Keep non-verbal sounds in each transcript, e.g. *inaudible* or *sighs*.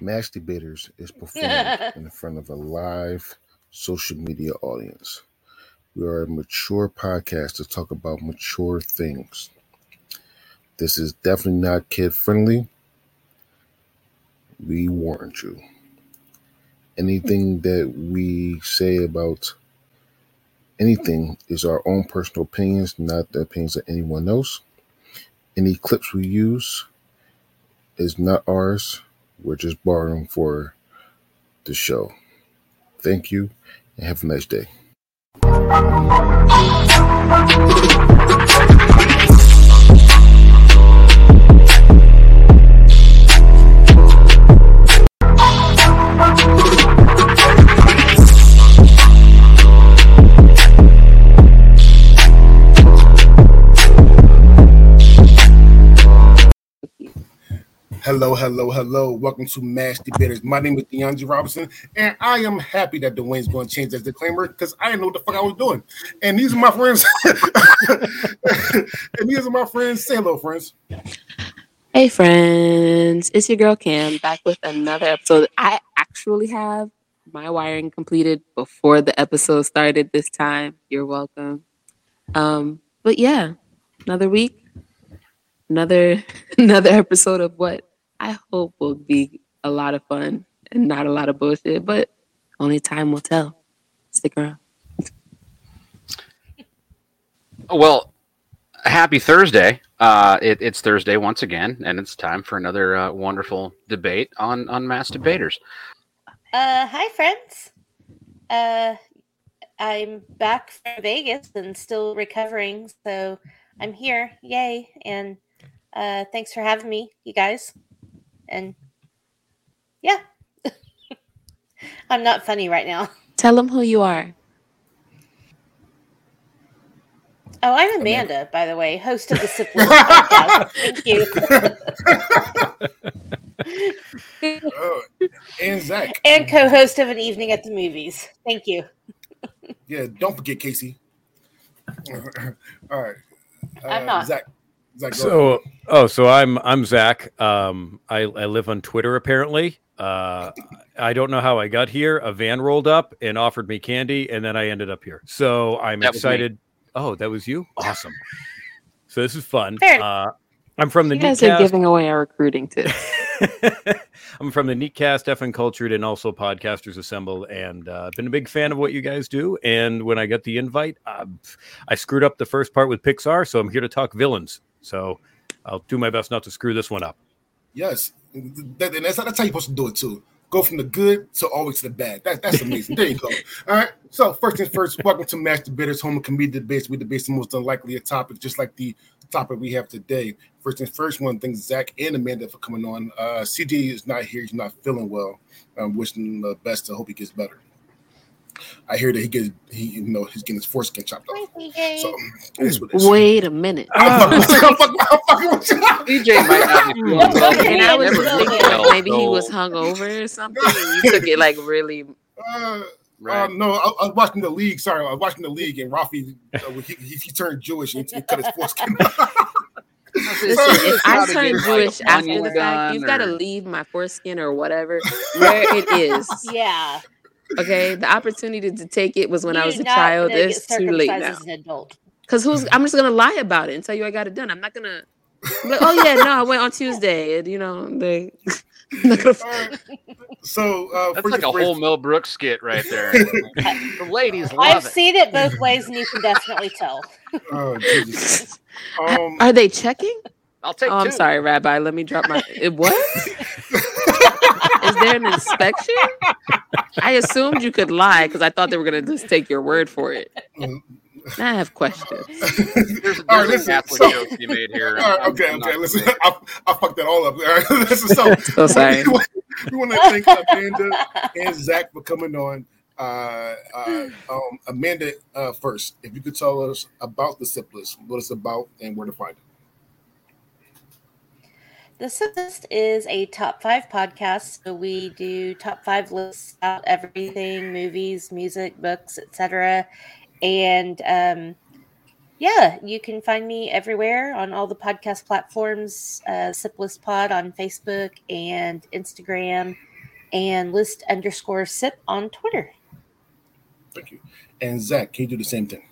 Mass Debaters is performed *laughs* in front of a live social media audience. We are a mature podcast to talk about mature things. This is definitely not kid friendly. We warned you. Anything *laughs* that we say about anything is our own personal opinions, not the opinions of anyone else. Any clips we use is not ours. We're just borrowing for the show. Thank you and have a nice day. Hello, hello, hello. Welcome to Mass Debaters. My name is DeAndre Robinson, and I am happy that the Dwayne's going to change that disclaimer because I didn't know what the fuck I was doing. And these are my friends. *laughs* and these are my friends. Say hello, friends. Hey, friends. It's your girl Cam back with another episode. I actually have my wiring completed before the episode started this time. You're welcome. Um, but yeah, another week, another *laughs* another episode of what I hope will be a lot of fun and not a lot of bullshit, but only time will tell. Stick around. Well, happy Thursday. Uh, it, it's Thursday once again, and it's time for another uh, wonderful debate on, on Mass Debaters. Uh, hi, friends. Uh, I'm back from Vegas and still recovering, so I'm here. Yay! And uh, thanks for having me, you guys. And yeah, *laughs* I'm not funny right now. *laughs* Tell them who you are. Oh, I'm Amanda, by the way, host of the *laughs* Simple podcast. Thank you. Uh, and Zach. and co-host of an evening at the movies. Thank you. Yeah, don't forget Casey. All right. Uh, I'm not. Zach. Zach, go So, oh, so I'm I'm Zach. Um, I I live on Twitter apparently. Uh, I don't know how I got here. A van rolled up and offered me candy, and then I ended up here. So I'm That excited. Oh, that was you. Awesome. So this is fun. Uh, I'm from the You guys are giving away our recruiting tips. *laughs* I'm from the Neatcast, F and Cultured, and also Podcasters Assemble, and uh, been a big fan of what you guys do. And when I got the invite, uh, I screwed up the first part with Pixar, so I'm here to talk villains. So I'll do my best not to screw this one up. Yes, that, and that's, that's how you're supposed to do it too. Go from the good to always to the bad. That, that's amazing. there you go. *laughs* All right. So first things first, welcome to Mass Debaters, home of comedic debates. We debate the most unlikely topic, just like the topic we have today. First things first, one thing Zach and Amanda for coming on. Uh, CJ is not here. He's not feeling well. I'm wishing the best. I hope he gets better. I hear that he gets he you know he's getting his foreskin chopped off. So it is what it is. Wait a minute. I'm fucking with you. *laughs* I'm fucking- I'm fucking with you. DJ might not be feeling Well, well. And I was thinking like maybe he so- was hungover or something. And you took it like really. *laughs* Uh, Right. Uh, no, I, I was watching the league. Sorry, I was watching the league, and Rafi uh, he, he, he turned Jewish and he cut his foreskin. *laughs* Listen, if I Gotta turn get, like, Jewish after onion the fact, gun you've got to leave my foreskin or whatever where it is. Yeah. Okay, the opportunity to take it was when I You're was a child. It's too late now. As an adult. Because who's? I'm just gonna lie about it and tell you I got it done. I'm not gonna. I'm like, oh yeah, no, I went on Tuesday. And, you know, they. *laughs* I'm not gonna- All right. *laughs* So uh, That's like a first- whole Mel Brooks skit right there. *laughs* the ladies love I've it. seen it both ways, and you can definitely tell. Oh, Jesus. Um, Are they checking? I'll take Oh, I'm sorry, Rabbi. Let me drop my. It, what? Is there an inspection? I assumed you could lie because I thought they were gonna just take your word for it. Now I have questions. There's, All right, there's a listen, Catholic so- joke to be made here. *laughs* all right, I'm- okay, I'm okay. Listen, I, I fucked that all up. All right, *laughs* listen, so *laughs* So sorry. we want to thank Amanda and Zach for coming on. Uh, uh, um, Amanda, uh, first, if you could tell us about the Simplest, what it's about, and where to find it. The Simplest is a top five podcast. So we do top five lists about everything movies, music, books, etc. And um, yeah, you can find me everywhere on all the podcast platforms. Uh, Siplist Pod on Facebook and Instagram, and list underscore sip on Twitter. Thank you. And Zach, can you do the same thing?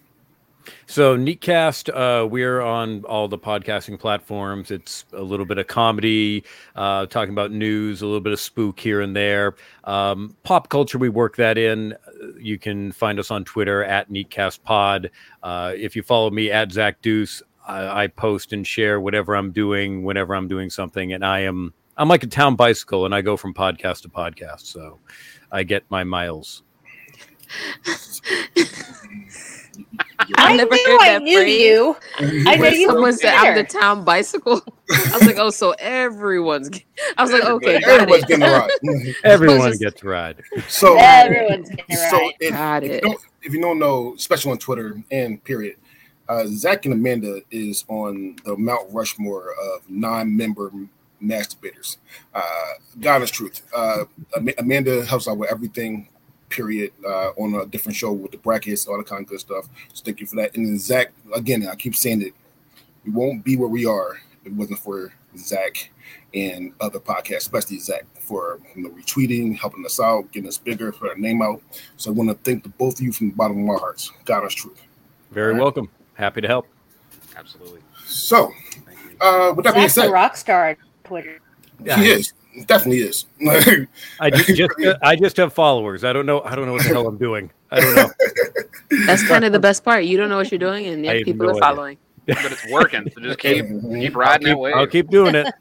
So Neatcast, uh, we're on all the podcasting platforms. It's a little bit of comedy, uh, talking about news, a little bit of spook here and there. Um, pop culture, we work that in. You can find us on Twitter at NeatcastPod. Uh, if you follow me at Zach Deuce, I, I post and share whatever I'm doing whenever I'm doing something, and I am I'm like a town bicycle, and I go from podcast to podcast, so I get my miles. *laughs* *laughs* I never knew heard I that knew phrase. you. *laughs* I know When you someone said I'm the town bicycle, *laughs* I was like, oh, so everyone's. get- I was like, okay, got Everybody's it. getting a ride. Everyone just- gets to ride. So, Everyone's getting so right. if, Got if, you it. don't, if you don't know, especially on Twitter and period, uh, Zach and Amanda is on the Mount Rushmore of non-member masturbators. Uh, God is truth. Uh, Amanda helps out with everything. Period. Uh, on a different show with the brackets, all the kind of good stuff. So thank you for that. And then Zach, again, I keep saying it. We won't be where we are if it wasn't for Zach and other podcasts, especially Zach, for you know, retweeting, helping us out, getting us bigger, put our name out. So I want to thank the both of you from the bottom of my hearts. God is truth. Very All right. welcome. Happy to help. Absolutely. So, uh, with that being Zach's a said, rock star on Twitter. he is definitely is. *laughs* I just, just I just have followers. I don't know. I don't know what the hell I'm doing. I don't know. That's kind of the best part. You don't know what you're doing, and yet people no are idea. following. But it's working. So just keep *laughs* keep riding that Keep- wave. I'll keep doing it.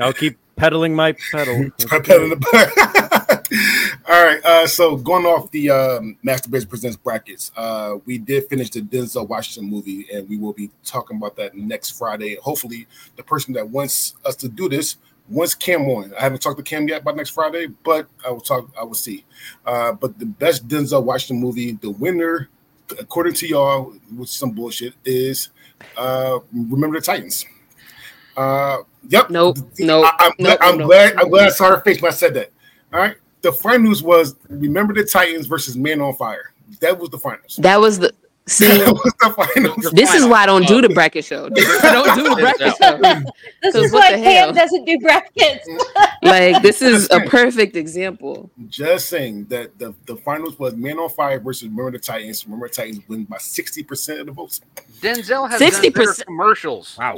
I'll keep pedaling my pedal. *laughs* Pat in the back. All right. Uh, so going off the um, Master Presents brackets, uh, we did finish the Denzel Washington movie, and we will be talking about that next Friday. Hopefully, the person that wants us to do this wants Cam on. I haven't talked to Cam yet about next Friday, but I will talk. I will see. Uh, but the best Denzel Washington movie, the winner, according to y'all, which some bullshit, is uh, Remember the Titans. Uh, yep. Nope, nope, I, am nope, I'm nope, glad. nope. I'm glad I saw her face when I said that. All right. The final news was remember the Titans versus Man on Fire. That was the finals. That was the see. that *laughs* the finals. This is why I don't do the bracket show. I *laughs* don't do the bracket show. This 'Cause is why Pam doesn't do brackets. *laughs* Like this is a perfect example. Just saying that the, the finals was Man on Fire versus Remember the Titans. Remember the Titans win by sixty percent of the votes. Denzel has 60%. 60%. commercials. Wow.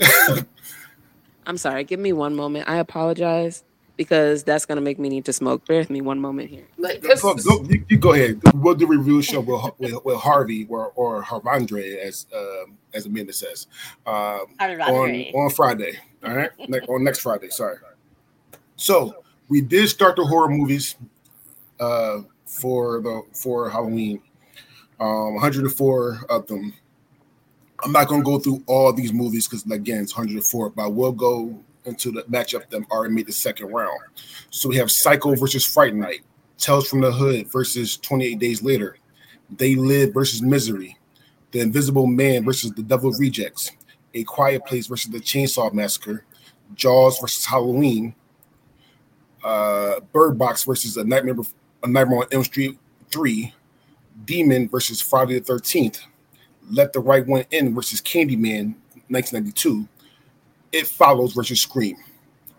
I'm sorry. Give me one moment. I apologize because that's gonna make me need to smoke. Bear with me one moment here. Like, Go, go, you, you go ahead. We'll do a review show with, with, with Harvey or or Harvandre as um, as Amanda says um, on on Friday. All right, ne- on next Friday. Sorry. So we did start the horror movies uh, for the for Halloween. Um, 104 of them. I'm not gonna go through all these movies because again it's 104, but I will go into the matchup that already made the second round. So we have Psycho versus Fright Night, Tales from the Hood versus 28 Days Later, They Live versus Misery, The Invisible Man versus The Devil Rejects, A Quiet Place versus The Chainsaw Massacre, Jaws versus Halloween, uh, Bird Box versus A Nightmare, A Nightmare on Elm Street 3, Demon versus Friday the 13th, Let the Right One In versus Candyman 1992, It Follows versus Scream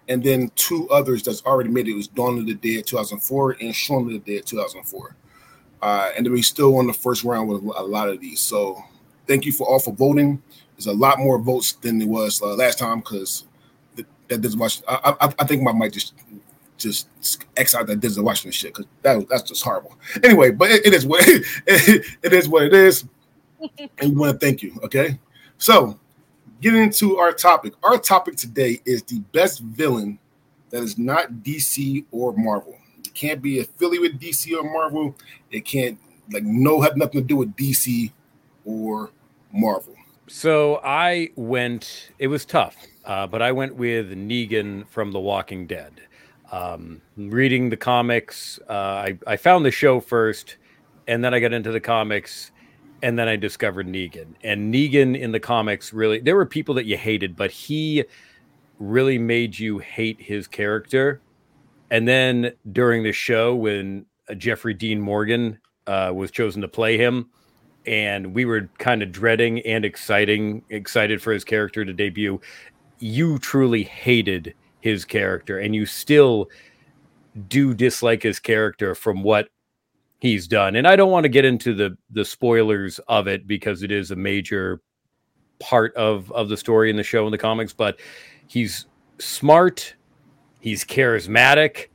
and then two others that's already made it. Was Dawn of the Dead 2004 and Shaun of the Dead 2004. Uh, and then we still won the first round with a lot of these. So thank you for all for voting. There's a lot more votes than there was uh, last time because th- that doesn't watch. I, I, I think I might just just X out that Disney watching this shit because that, that's just horrible. Anyway, but it, it is what it, *laughs* it is what it is, *laughs* and we want to thank you. Okay, so getting into our topic. Our topic today is the best villain that is not DC or Marvel. It can't be affiliated with DC or Marvel. It can't like no have nothing to do with DC or Marvel. So I went. It was tough, uh, but I went with Negan from The Walking Dead. Um, reading the comics, uh, I I found the show first, and then I got into the comics, and then I discovered Negan. And Negan in the comics really, there were people that you hated, but he really made you hate his character. And then during the show, when uh, Jeffrey Dean Morgan uh, was chosen to play him, and we were kind of dreading and exciting excited for his character to debut. You truly hated his character, and you still do dislike his character from what he's done. And I don't want to get into the the spoilers of it because it is a major part of of the story in the show in the comics, but he's smart, he's charismatic,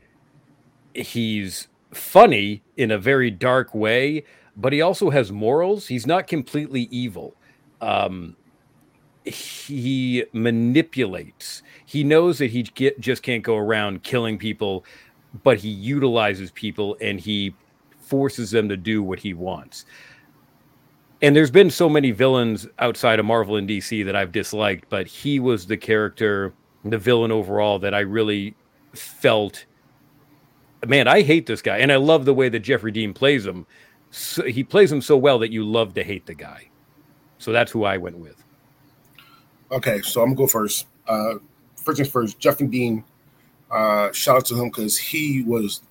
he's funny in a very dark way, but he also has morals. He's not completely evil. Um, he manipulates. He knows that he get, just can't go around killing people, but he utilizes people and he forces them to do what he wants. And there's been so many villains outside of Marvel and DC that I've disliked, but he was the character, the villain overall that I really felt. Man, I hate this guy, and I love the way that Jeffrey Dean plays him. So, he plays him so well that you love to hate the guy. So that's who I went with. Okay, so I'm gonna go first. Uh, first things first, Jeffrey Dean. Uh, shout out to him because he was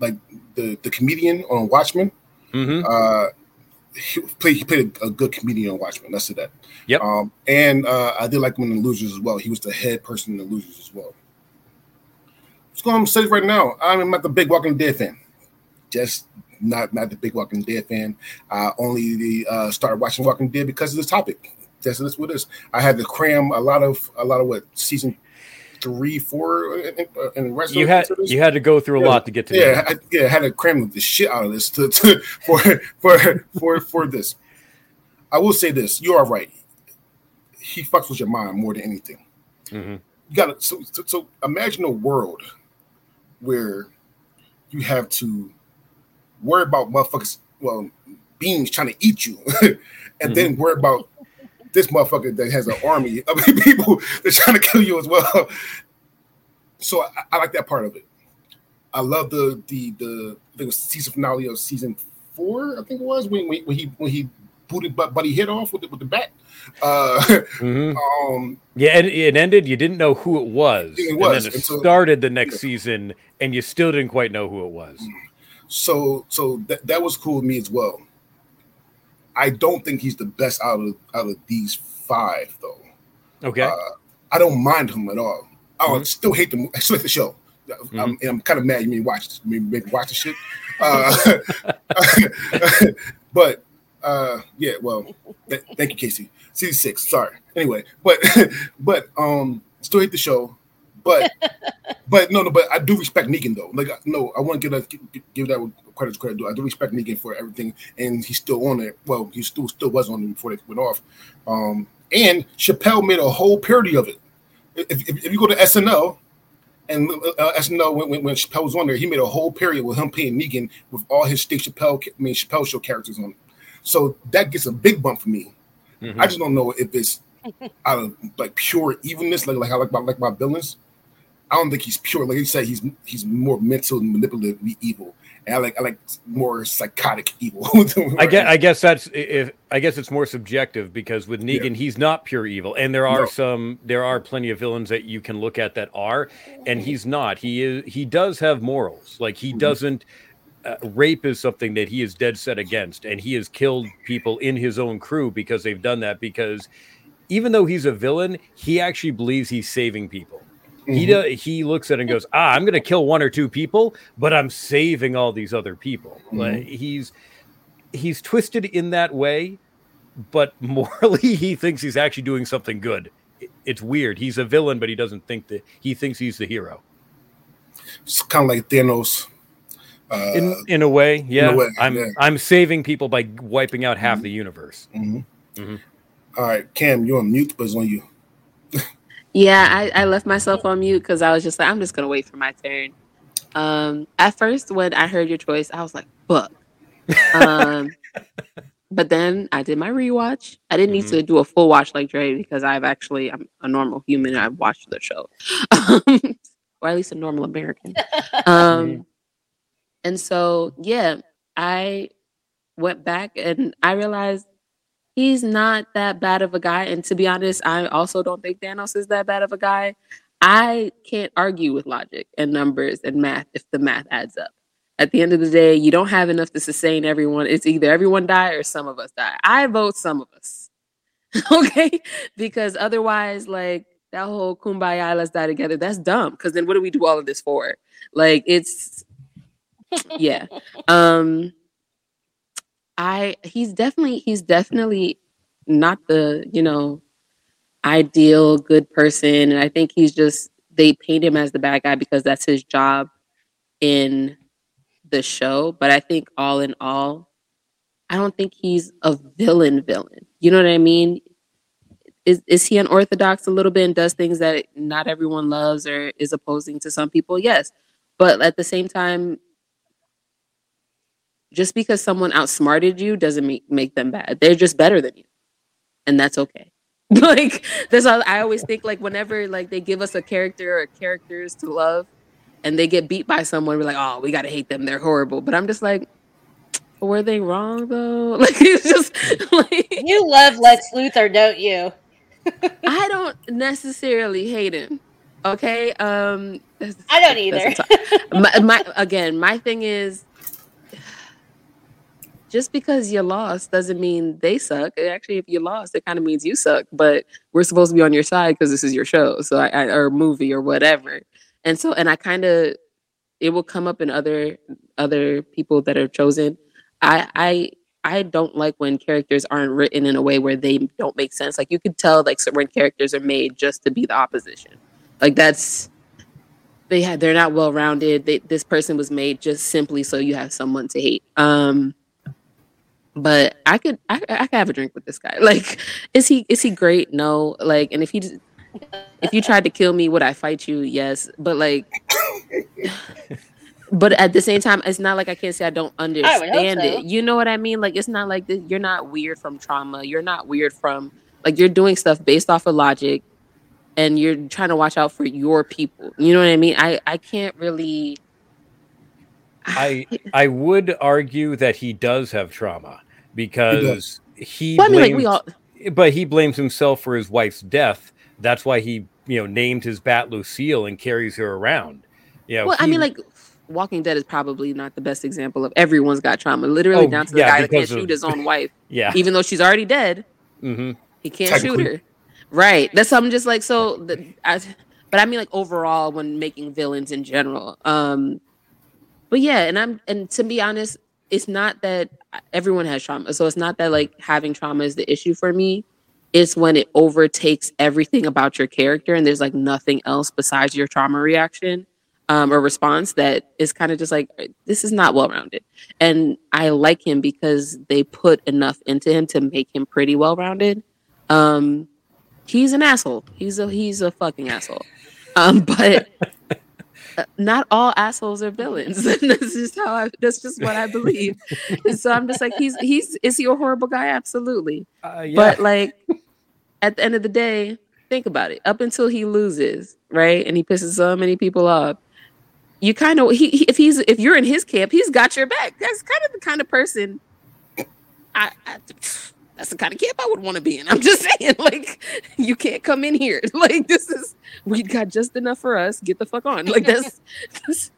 like the the comedian on Watchmen. Mm-hmm. Uh, he played he played a, a good comedian on Watchmen. Let's say that. Yep. Um, and uh, I did like him in the Losers as well. He was the head person in the Losers as well. Let's go on say it right now. I'm not the big Walking Dead fan. Just not not the big Walking Dead fan. I only the, uh, started watching Walking Dead because of this topic. That's, that's what it is. I had to cram a lot of a lot of what season three, four, and the rest. You of had you had to go through a Yeah. lot to get to yeah, I, yeah, I had to cram the shit out of this to, to *laughs* for for for for this. I will say this: you are right. He fucks with your mind more than anything. Mhm. You got to so, so so imagine a world where you have to worry about motherfuckers, well, beings trying to eat you, *laughs* and then worry about this motherfucker that has an army of *laughs* people that's trying to kill you as well. So I, I like that part of it. I love the the the I think it was season finale of season four. I think it was when when, when he when he booted but Buddy hit off with the, with the bat. Uh, Mhm. *laughs* um, Yeah, and it ended. You didn't know who it was. It and then it until- started the next season, and you still didn't quite know who it was. so so that that was cool with me as well. I don't think he's the best out of out of these five though. Okay. Uh, I don't mind him at all. I Mhm. still hate the I still hate the show. Mm-hmm. I'm, I'm kind of mad you made watch me watch the shit. Uh, *laughs* but uh, yeah, well, th- thank you, Casey. Season six, sorry. Anyway, but *laughs* but um, still hate the show. But *laughs* but no no, but I do respect Negan though. Like no, I want to give that give that credit to credit. due. I do respect Negan for everything, and he's still on it. Well, he still still was on it before they went off. Um, and Chappelle made a whole parody of it. If, if, if you go to SNL, and uh, SNL when, when, when Chappelle was on there, he made a whole period with him playing Negan with all his Steve Chappelle, I mean Chappelle show characters on it. So that gets a big bump for me. Mhm. I just don't know if it's out of like pure evenness, like like I like my like my villains. I don't think he's pure. Like you said, he's he's more mental and manipulatively evil, and I like I like more psychotic evil. *laughs* I guess I guess that's if I guess it's more subjective because with Negan he's not pure evil and there are No. some there are plenty of villains that you can look at that are and he's not he is he does have morals like he Mm-hmm. doesn't uh, rape is something that he is dead set against and he has killed people in his own crew because they've done that because even though he's a villain he actually believes he's saving people he Mhm. does, he looks at it and goes, "Ah, I'm going to kill one or two people, but I'm saving all these other people." Like he's he's twisted in that way, but *laughs* morally he thinks he's actually doing something good. It- It's weird. He's a villain, but he doesn't think that he thinks he's the hero. it's kind of like Thanos. Uh, In in a way, yeah. way, I'm yeah. I'm saving people by wiping out half the universe. mhm. Mhm. All right, Cam, you're on mute, but it's on you. Yeah, I, I left myself on mute because I was just like, I'm just gonna wait for my turn. Um, at first, when I heard your choice, I was like, "Fuck." Um, *laughs* but then I did my rewatch. I didn't need to do a full watch like Dre because I've actually I'm a normal human and I've watched the show, *laughs* or at least a normal American. Um, and so yeah, I went back and I realized he's not that bad of a guy. And to be honest, I also don't think Thanos is that bad of a guy. I can't argue with logic and numbers and math if the math adds up. At the end of the day, you don't have enough to sustain everyone. It's either everyone die or some of us die. I vote some of us. *laughs* okay? Because otherwise, like that whole kumbaya, let's die together, that's dumb. Because then what do we do all of this for? Like it's yeah. *laughs* Um I he's definitely he's definitely not the, you know, ideal good person. And I think he's just they paint him as the bad guy because that's his job in the show. But I think all in all, I don't think he's a villain villain. You know what I mean? Is is he unorthodox a little bit and does things that not everyone loves or is opposing to some people? Yes. But at the same time, just because someone outsmarted you doesn't make, make them bad. They're just better than you. And that's okay. *laughs* like that's all I always think like whenever like they give us a character or characters to love and they get beat by someone, we're like, oh, we gotta hate them. They're horrible. But I'm just like, were they wrong though? *laughs* Like it's just *laughs* like You love Lex Luthor, don't you? I don't necessarily hate him. Okay. Um I don't either. my, my again, my thing is just because you lost doesn't mean they suck. Actually, if you lost, it kind of means you suck. But we're supposed to be on your side because this is your show, so I, I, or movie or whatever. And so, and I kind of, it will come up in other other people that are chosen. I I I don't like when characters aren't written in a way where they don't make sense. Like you could tell, like certain characters are made just to be the opposition. Like that's they had they're not well rounded. This person was made just simply so you have someone to hate. Um, but I could I, I could have a drink with this guy. *laughs* Like, is he is he great? No. Like, and if he if you tried to kill me, would I fight you? Yes. But like, *sighs* but at the same time, it's not like I can't say I don't understand I so. it. You know what I mean? Like, it's not like this, you're not weird from trauma. You're not weird from like you're doing stuff based off of logic, and you're trying to watch out for your people. You know what I mean? I I can't really. *sighs* I I would argue that he does have trauma because he, well, I mean, like we all... but he blames himself for his wife's death. That's why he, you know, named his bat Lucille and carries her around. Yeah. well, he, I mean, like Walking Dead is probably not the best example of everyone's got trauma. Literally oh, down to the yeah, guy that can't of, shoot his own *laughs* wife. yeah. Even though she's already dead, mm-hmm. he can't shoot her. Right. That's something just like so. The, I, but I mean, like overall, when making villains in general. Um, but yeah, and I'm and to be honest, it's not that everyone has trauma. So it's not that like having trauma is the issue for me. It's when it overtakes everything about your character and there's like nothing else besides your trauma reaction um, or response that is kind of just like this is not well rounded. And I like him because they put enough into him to make him pretty well rounded. Um, he's an asshole. He's a he's a fucking asshole. Um, *laughs* but not all assholes are villains. *laughs* that's just how I. That's just what I believe. and so I'm just like, he's he's is he a horrible guy? Absolutely. Uh, yeah. But like, at the end of the day, think about it. Up until he loses, right, and he pisses so many people off, you kind of he, he if he's if you're in his camp, he's got your back. That's kind of the kind of person. I, I that's the kind of camp I would want to be in. I'm just *laughs* saying, like, you can't come in here. *laughs* Like, this is we got just enough for us. Get the fuck on. Like, *laughs* that's, that's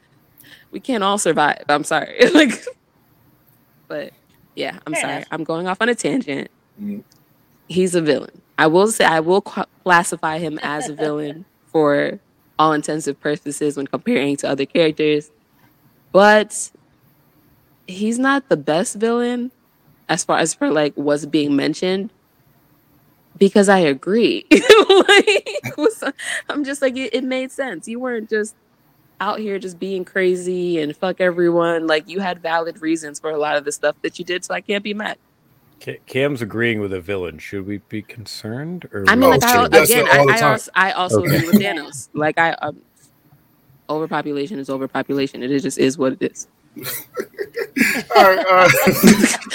we can't all survive. I'm sorry. like, but yeah, I'm Fair sorry. Enough. I'm going off on a tangent. Mm-hmm. He's a villain. I will say I will classify him as a villain for all intensive purposes when comparing to other characters, but he's not the best villain as far as for like what's being mentioned because I agree. *laughs* like, *laughs* I'm just like it, it, made sense. You weren't just out here just being crazy and fuck everyone. Like you had valid reasons for a lot of the stuff that you did, so I can't be mad. Cam's agreeing with a villain. Should we be concerned? Or I mean, like I, again, I, I, also, I also okay. agree with Thanos. Like I, um, overpopulation is overpopulation. It just is what it is all right, all right.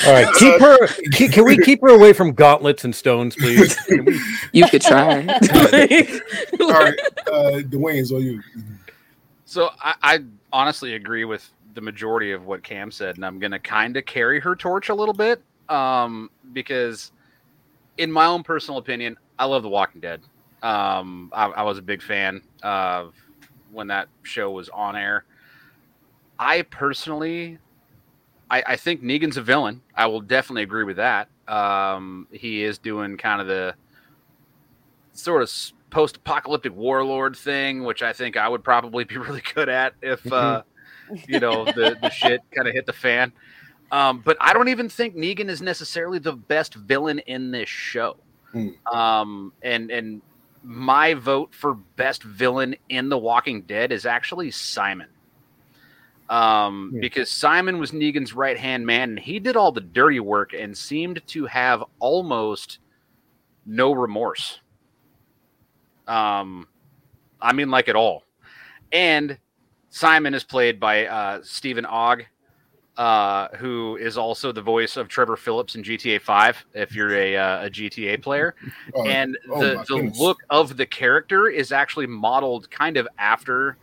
all right. *laughs* Keep her. Keep, can we keep her away from gauntlets and stones, please? We... You could try. *laughs* all right, uh, Dwayne's on you. So I, I honestly agree with the majority of what Cam said, and I'm going to kind of carry her torch a little bit um, because, in my own personal opinion, I love The Walking Dead. Um, I, I was a big fan of when that show was on air I personally, I, I think Negan's a villain. I will definitely agree with that. Um, he is doing kind of the sort of post-apocalyptic warlord thing, which I think I would probably *laughs* be really good at if uh, you know the the shit *laughs* kind of hit the fan. Um, but I don't even think Negan is necessarily the best villain in this show. Hmm. Um, and and my vote for best villain in The Walking Dead is actually Simon. Um, Yeah. because Simon was Negan's right hand man, and he did all the dirty work and seemed to have almost no remorse. Um, I mean, like at all. And Simon is played by uh, Steven Ogg, uh, who is also the voice of Trevor Phillips in GTA 5, if you're a, uh, a GTA player. *laughs* Oh, and oh the, my the goodness. look of the character is actually modeled kind of after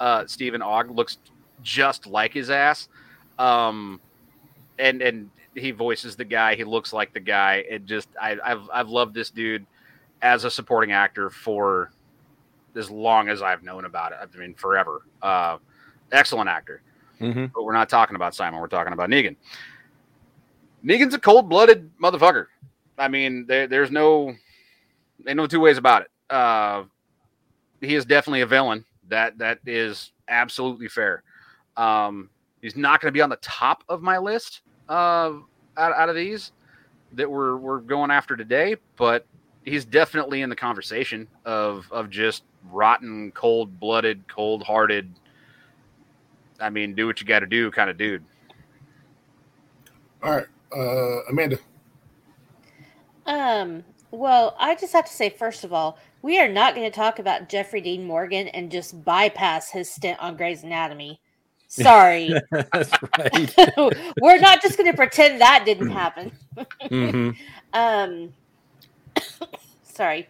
uh, Steven Ogg looks just like his ass. Um, and and he voices the guy. He looks like the guy. It just I, I've I've loved this dude as a supporting actor for as long as I've known about it. I mean, forever. Uh, excellent actor. Mhm. But we're not talking about Simon. We're talking about Negan. Negan's a cold-blooded motherfucker. I mean, there, there's no, ain't no two ways about it. Uh, he is definitely a villain. That that is absolutely fair. Um, he's not going to be on the top of my list uh, out, out of these that we're we're going after today, but he's definitely in the conversation of of just rotten, cold blooded, cold hearted. I mean, do what you got to do, kind of dude. All right, uh, Amanda. Um, well, I just have to say, first of all, we are not going to talk about Jeffrey Dean Morgan and just bypass his stint on Grey's Anatomy. Sorry. *laughs* *laughs* We're not just going to pretend that didn't happen. hmm *laughs* Um, *coughs* sorry.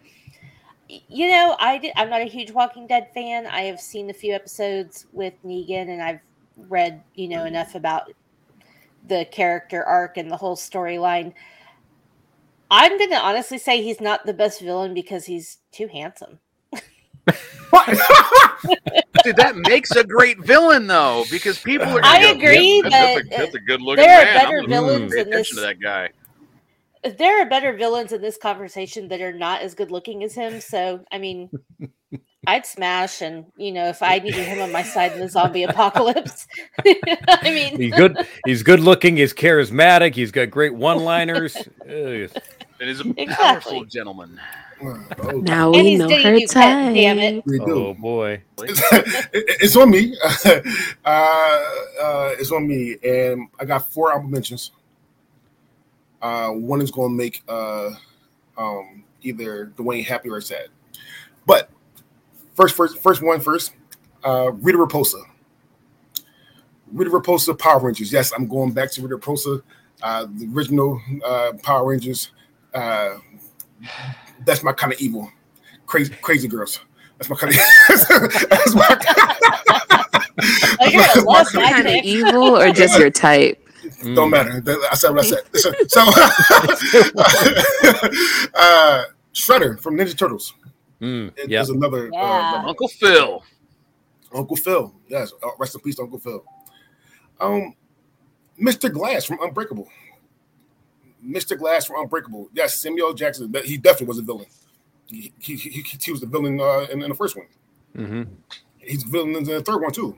You know, I did, I'm not a huge Walking Dead fan. I have seen a few episodes with Negan, and I've read, you know, enough about the character arc and the whole storyline. I'm going to honestly say he's not the best villain because he's too handsome. *laughs* Dude, that makes a great villain though, because people are. I gonna go, agree "Yep, that's, that, a, that's a good looking there are better I'm villains in attention this- to that guy. There are better villains in this conversation that are not as good looking as him. So, I mean, *laughs* I'd smash, and you know, if I needed him on my side in the zombie apocalypse, *laughs* I mean, He's good. He's good looking. He's charismatic. He's got great one-liners. And he's a Exactly. powerful gentleman. Oh, Now we he's know her time. Kat, damn it. we do. Oh boy. It's, *laughs* it's on me. *laughs* uh, uh, it's on me, and I got four album mentions. Uh, one is going to make uh, um, either Dwayne happy or sad. But first, first, first one first. Uh, Rita Repulsa. Rita Repulsa Power Rangers. Yes, I'm going back to Rita Repulsa, uh, the original uh, Power Rangers. Uh, that's my kind of evil. Crazy, crazy girls. That's my kind of. *laughs* that's my, *laughs* you're gonna my Kind of evil or just your type? Don't matter. I said what I said. So, so *laughs* uh, Shredder from Ninja Turtles Mm, is yeah. another Yeah. uh, Uncle Phil. Uncle Phil. Yes, uh, rest in peace, Uncle Phil. Um, Mr. Glass from Unbreakable. Mr. Glass from Unbreakable. Yes, Samuel Jackson. He definitely was a villain. He, he, he, he was the villain uh, in, in the first one. hmm He's the villain in the third one too.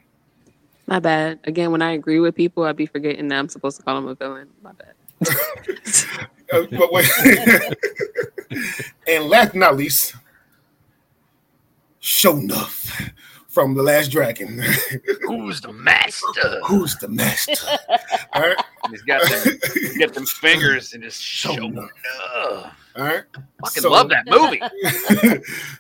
My bad. Again, when I agree with people, I'd be forgetting that I'm supposed to call him a villain. My bad. *laughs* Uh, but wait. *laughs* and last but not least, Sho'nuff from the Last Dragon. *laughs* Who's the master? Who's the master? *laughs* All right, He's got them, he's got them *laughs* fingers and just Show up. all right. Fucking So- love that movie.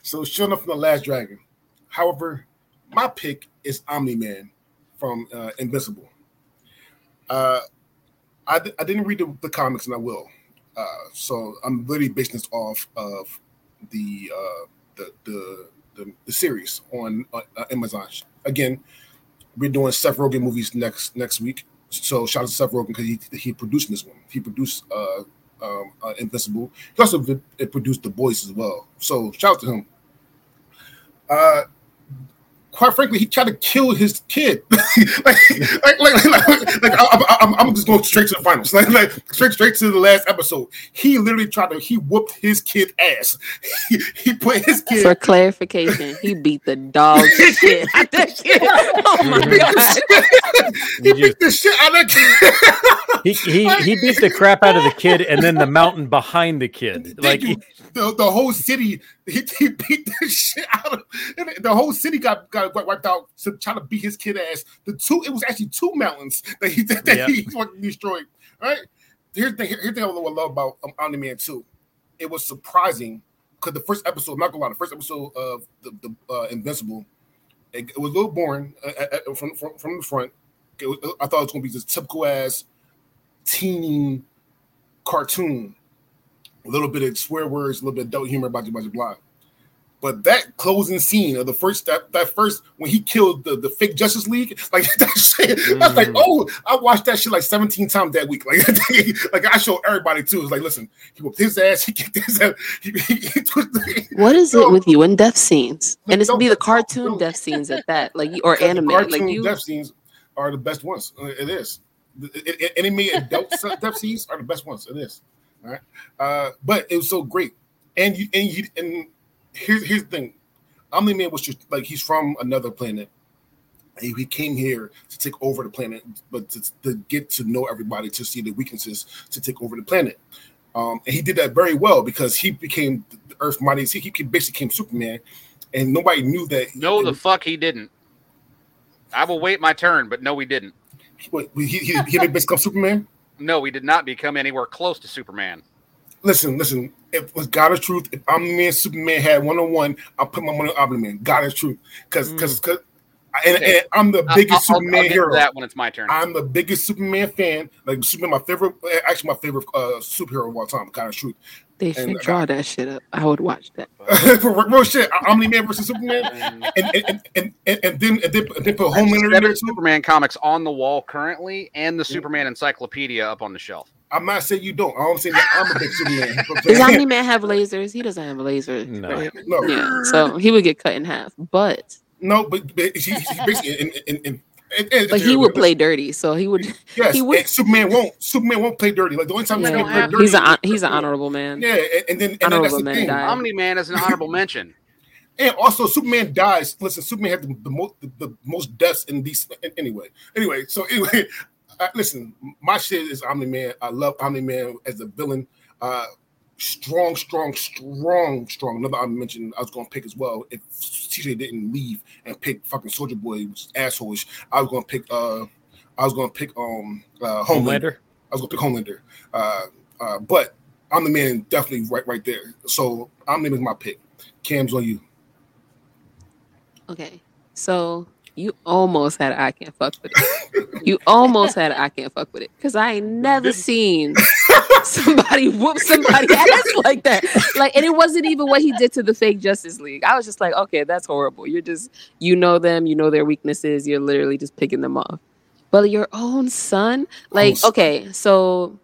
so Sho'nuff from the Last Dragon. However, my pick is Omni Man from uh, Invincible. Uh, I, I didn't read the, the comics, and I will. Uh, so I'm really basing this off of the uh, the, the the the series on uh, Amazon. Again, we're doing Seth Rogen movies next next week. So shout out to Seth Rogen because he he produced this one. He produced uh, um, uh, Invincible. He also produced The Boys as well. So shout out to him. Uh, quite frankly, he tried to kill his kid. *laughs* like, like, like, like, like I, am I'm just going straight to the finals. *laughs* Like, like straight, straight to the last episode. He literally tried to. He whooped his kid ass. *laughs* He, he put his kid. For clarification, he beat the dog shit out that kid. Oh my god! he beat the shit out of kid. he he he beat the crap out of the kid, and then the mountain behind the kid. Like he, the, the whole city, he, he beat the shit out of. The whole city got got wiped out to try to beat his kid ass. The two, it was actually two mountains that he *laughs* that yep. he fucking destroyed. Right. Here's the here's the thing I love about um, Omni Man two. It was surprising because the first episode, not gonna lie, the first episode of the, the uh, Invincible, it, it, was a little boring uh, uh, uh from, from from the front. Was, I thought it was gonna be just typical ass teen cartoon, a little bit of swear words, a little bit of adult humor about budget block. But that closing scene of the first that that first when he killed the, the fake Justice League, *laughs* like that shit, mm. I was like, mm. oh, I watched that shit like 17 times that week. *laughs* Like, like I show everybody too. It's like, listen, he whooped his ass, *laughs* he kicked his ass. He, he, he, what is it with you in death scenes? And it's gonna be the cartoon death scenes at that, like or anime. Like you death scenes are the best ones. Uh, it is. Anime adult death scenes are the best ones. It is. All right. Uh, but it was so great. And you and you and here's here's the thing. Omni Man was just like he's from another planet. He, he came here to take over the planet, but to, to, get to know everybody, to see the weaknesses, to take over the planet. Um, and he did that very well because he became the Earth mighty. He, he basically became Superman, and nobody knew that. No, the fuck he didn't. I will wait my turn, but no, we didn't. He, he, he, he didn't become Superman. No, we did not become anywhere close to Superman listen, listen. If was God is truth, if Omni Man Superman had one on one, I'll put my money on Omni Man. God is truth, because because because. And, okay. and, I'm the biggest I'll, Superman I'll hero. That when it's my turn. I'm the biggest Superman fan. Like Superman, my favorite, actually my favorite uh, superhero of all time. Kind of truth. They should and, draw uh, that shit up. I would watch that. *laughs* real shit. Omni Man versus Superman, and, and, and, and, and then and then, and then put Homelander in there. Superman comics on the wall currently, and the Superman encyclopedia up on the shelf. I'm not saying you don't. I'm saying that I'm a big Superman. Does Omni Man have lasers? He doesn't have lasers. No. Right? no. Yeah. So he would get cut in half. But no, but, but he, he basically in, in, in and, but he would play dirty, so he would. Yes, he would. Superman won't. Superman won't play dirty. Like the only time yeah. Superman play dirty, he's an he's an honorable man. Yeah, and, and then and honorable then that's the thing. Omni Man is an honorable *laughs* mention. And also, Superman dies. Listen, Superman had the, the most the, the, most deaths in these. Anyway, anyway, so anyway, uh, listen, my shit is Omni Man. I love Omni Man as a villain. Uh, strong, strong, strong, strong. Another I mentioned I was to pick as well. If TJ didn't leave and pick fucking Soldier Boy, assholeish, I was to pick. uh I was to pick um uh, Homelander. Homelander. I was to pick Homelander. Uh, uh, but Omni Man definitely right right there. So Omni Man is my pick. Cam's on you. Okay, so you almost had I can't fuck with it. you almost had I can't fuck with it because I ain't never seen somebody whoop somebody *laughs* ass like that. Like, and it wasn't even what he did to the fake Justice League. I was just like, okay, that's horrible. You're just you know them, you know their weaknesses. You're literally just picking them off. But your own son, like, okay, so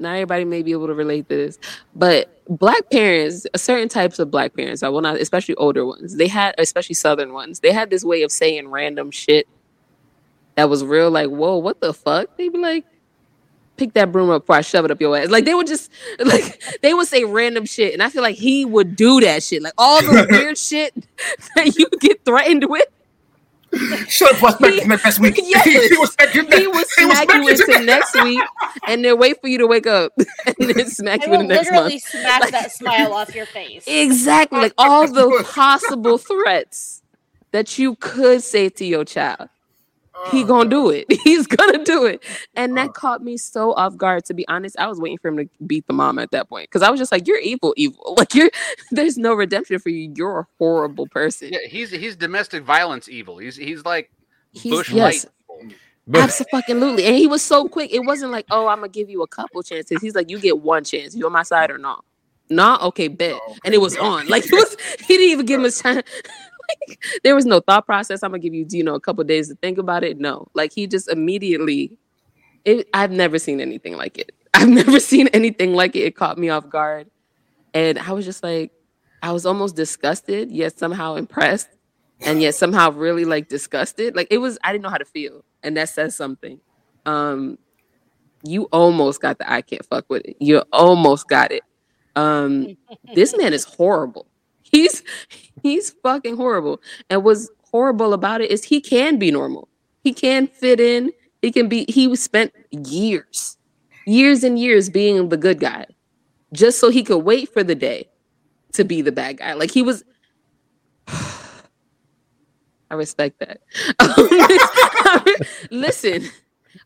not everybody may be able to relate to this, but black parents, certain types of black parents, I will not, especially older ones, they had, especially southern ones, they had this way of saying random shit that was real, like, whoa, what the fuck? They'd be like, pick that broom up before I shove it up your ass. Like they would just *laughs* like they would say random shit, and I feel like he would do that shit, like all the *laughs* weird shit *laughs* that you get threatened with. Shut up, he, next week. *laughs* Yes, he, was smack you, he would smack you into next week, and then wait for you to wake up, *laughs* and then *laughs* smack you in the next month. Literally, smack like, that smile off your face. Exactly, like all the possible threats that you could say to your child he gonna do it. *laughs* He's gonna do it. And that caught me so off guard. To be honest, I was waiting for him to beat the mom at that point because I was just like, "You're evil, evil. *laughs* Like you're there's no redemption for you. You're a horrible person." Yeah, he's he's domestic violence evil. He's he's like he's, Bush yes. Absolutely. And he was so quick. It wasn't like, oh, I'm gonna give you a couple chances. He's like, you get one chance. You on my side or not? Not okay, bet. Oh, okay. And it was on. Like he was he didn't even give him a chance like, *laughs* there was no thought process. I'm gonna give you, you know, a couple days to think about it. No, like he just immediately. It, I've never seen anything like it. *laughs* I've never seen anything like it. It caught me off guard, and I was just like, I was almost disgusted, yet somehow impressed and yet somehow really like disgusted. Like it was, I didn't know how to feel, and that says something. Um, you almost got the I can't fuck with it. You almost got it. Um, this man is horrible. *laughs* He's he's fucking horrible. And what's horrible about it is he can be normal. He can fit in. He can be. He spent years, years and years being the good guy, just so he could wait for the day to be the bad guy. Like he was. *sighs* I respect that. *laughs* Listen,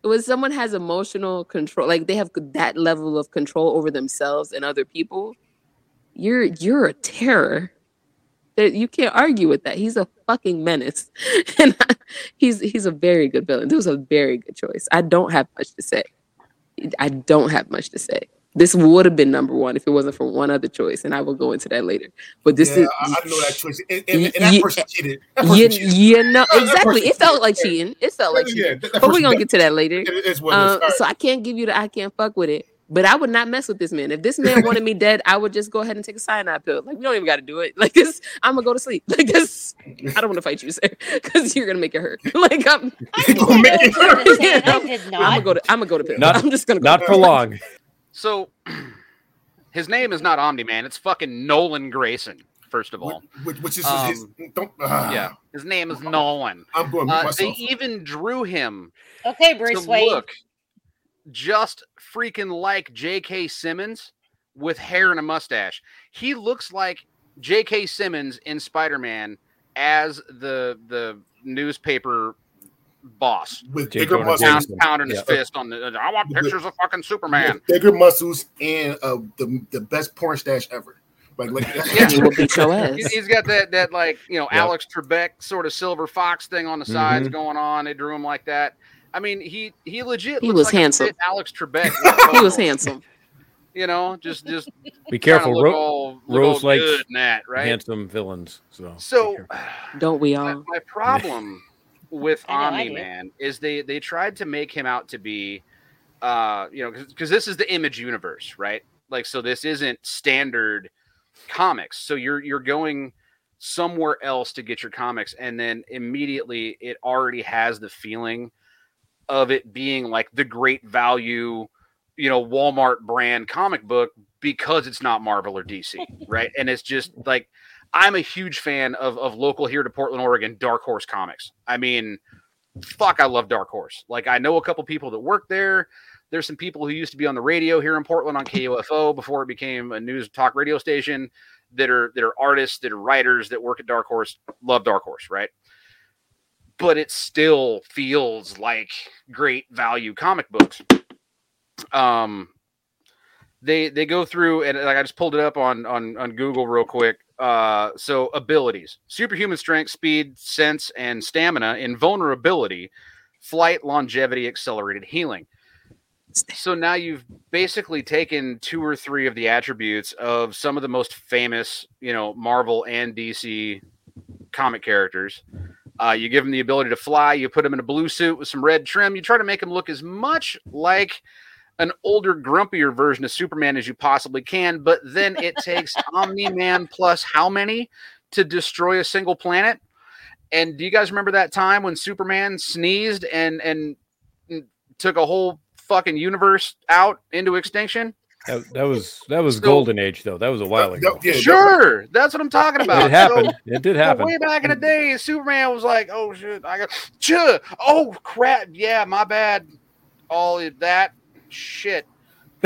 when someone has emotional control, like they have that level of control over themselves and other people, you're you're a terror. That you can't argue with that. He's a fucking menace, *laughs* and he's he's a very good villain. This was a very good choice. I don't have much to say. I don't have much to say. This would have been number one if it wasn't for one other choice, and I will go into that later. But this yeah, is I, I know that choice, and, and, and *laughs* that you- person cheated. That person you, cheated. you know *laughs* exactly. It felt like cheating. It felt like Yeah, cheating. that- that But we're gonna get to that later. It is what it Um, is. All right. so I can't give you the I can't fuck with it. But I would not mess with this man. If this man wanted me *laughs* dead, I would just go ahead and take a cyanide pill. Like we don't even got to do it. *laughs* Like this, I'm gonna go to sleep. *laughs* Like this, I don't want to fight you, sir, because you're gonna make it hurt. Like I'm, I You gonna make didn't it know what you were saying. hurt. I did I'm gonna go to I'm gonna go to pill. Not- I'm just gonna go Not for pill. long. So *clears throat* his name is not Omni Man. It's fucking Nolan Grayson. First of all, which, which is Um, his, don't. ah, yeah, his name is Nolan. I'm going Uh, they even drew him Okay, Bruce Wayne. look just freaking like J.K. Simmons with hair and a mustache. He looks like J.K. Simmons in Spider-Man as the the newspaper boss, with J. bigger muscles, pound, Jameson. pounding his fist on the. I want pictures of fucking Superman. bigger muscles, and uh, the the best porn stash ever. Like, like *laughs* Yeah. *laughs* He will beat your ass. He's- he's got that that like you know Yep. Alex Trebek sort of silver fox thing on the sides going on. They drew him like that. I mean, he he legit. He looks was like handsome. fit Alex Trebek. *laughs* He was handsome. You know, just just *laughs* Be kinda careful. Look Ro- all, look Rose all likes that, right? handsome villains. So, So. *sighs* Don't we my, all? my problem *laughs* with I know, I Omni do. Man is they they tried to make him out to be, uh, you know, because this is the Image universe, right? Like, so this isn't standard comics. So you're you're going somewhere else to get your comics, and then immediately it already has the feeling of it being like the great value, you know, Walmart brand comic book because it's not Marvel or DC, *laughs* right? And it's just like I'm a huge fan of of local here to Portland, Oregon, Dark Horse Comics. I mean, fuck, I love Dark Horse. Like I know a couple people that work there. There's some people who used to be on the radio here in Portland on KUFO *laughs* before it became a news talk radio station that are that are artists, that are writers that work at Dark Horse. Love Dark Horse, right? But it still feels like great value comic books. Um they they go through and like I just pulled it up on on on Google real quick. Uh, so abilities: superhuman strength, speed, sense, and stamina. Invulnerability, flight, longevity, accelerated healing. So now you've basically taken two or three of the attributes of some of the most famous, you know, Marvel and DC comic characters. Uh, you give them the ability to fly. You put them in a blue suit with some red trim. You try to make them look as much like an older, grumpier version of Superman as you possibly can, but then it *laughs* takes Omni Man plus how many to destroy a single planet? And do you guys remember that time when Superman sneezed and and took a whole fucking universe out into extinction? That, that was that was So- golden age though. That was a while That- ago. yeah, that- Sure, that's what I'm talking about. it happened. So- it did happen. way back in the day, Superman was like, "Oh shit, I got, Chuh, oh crap, yeah, my bad, all of that shit."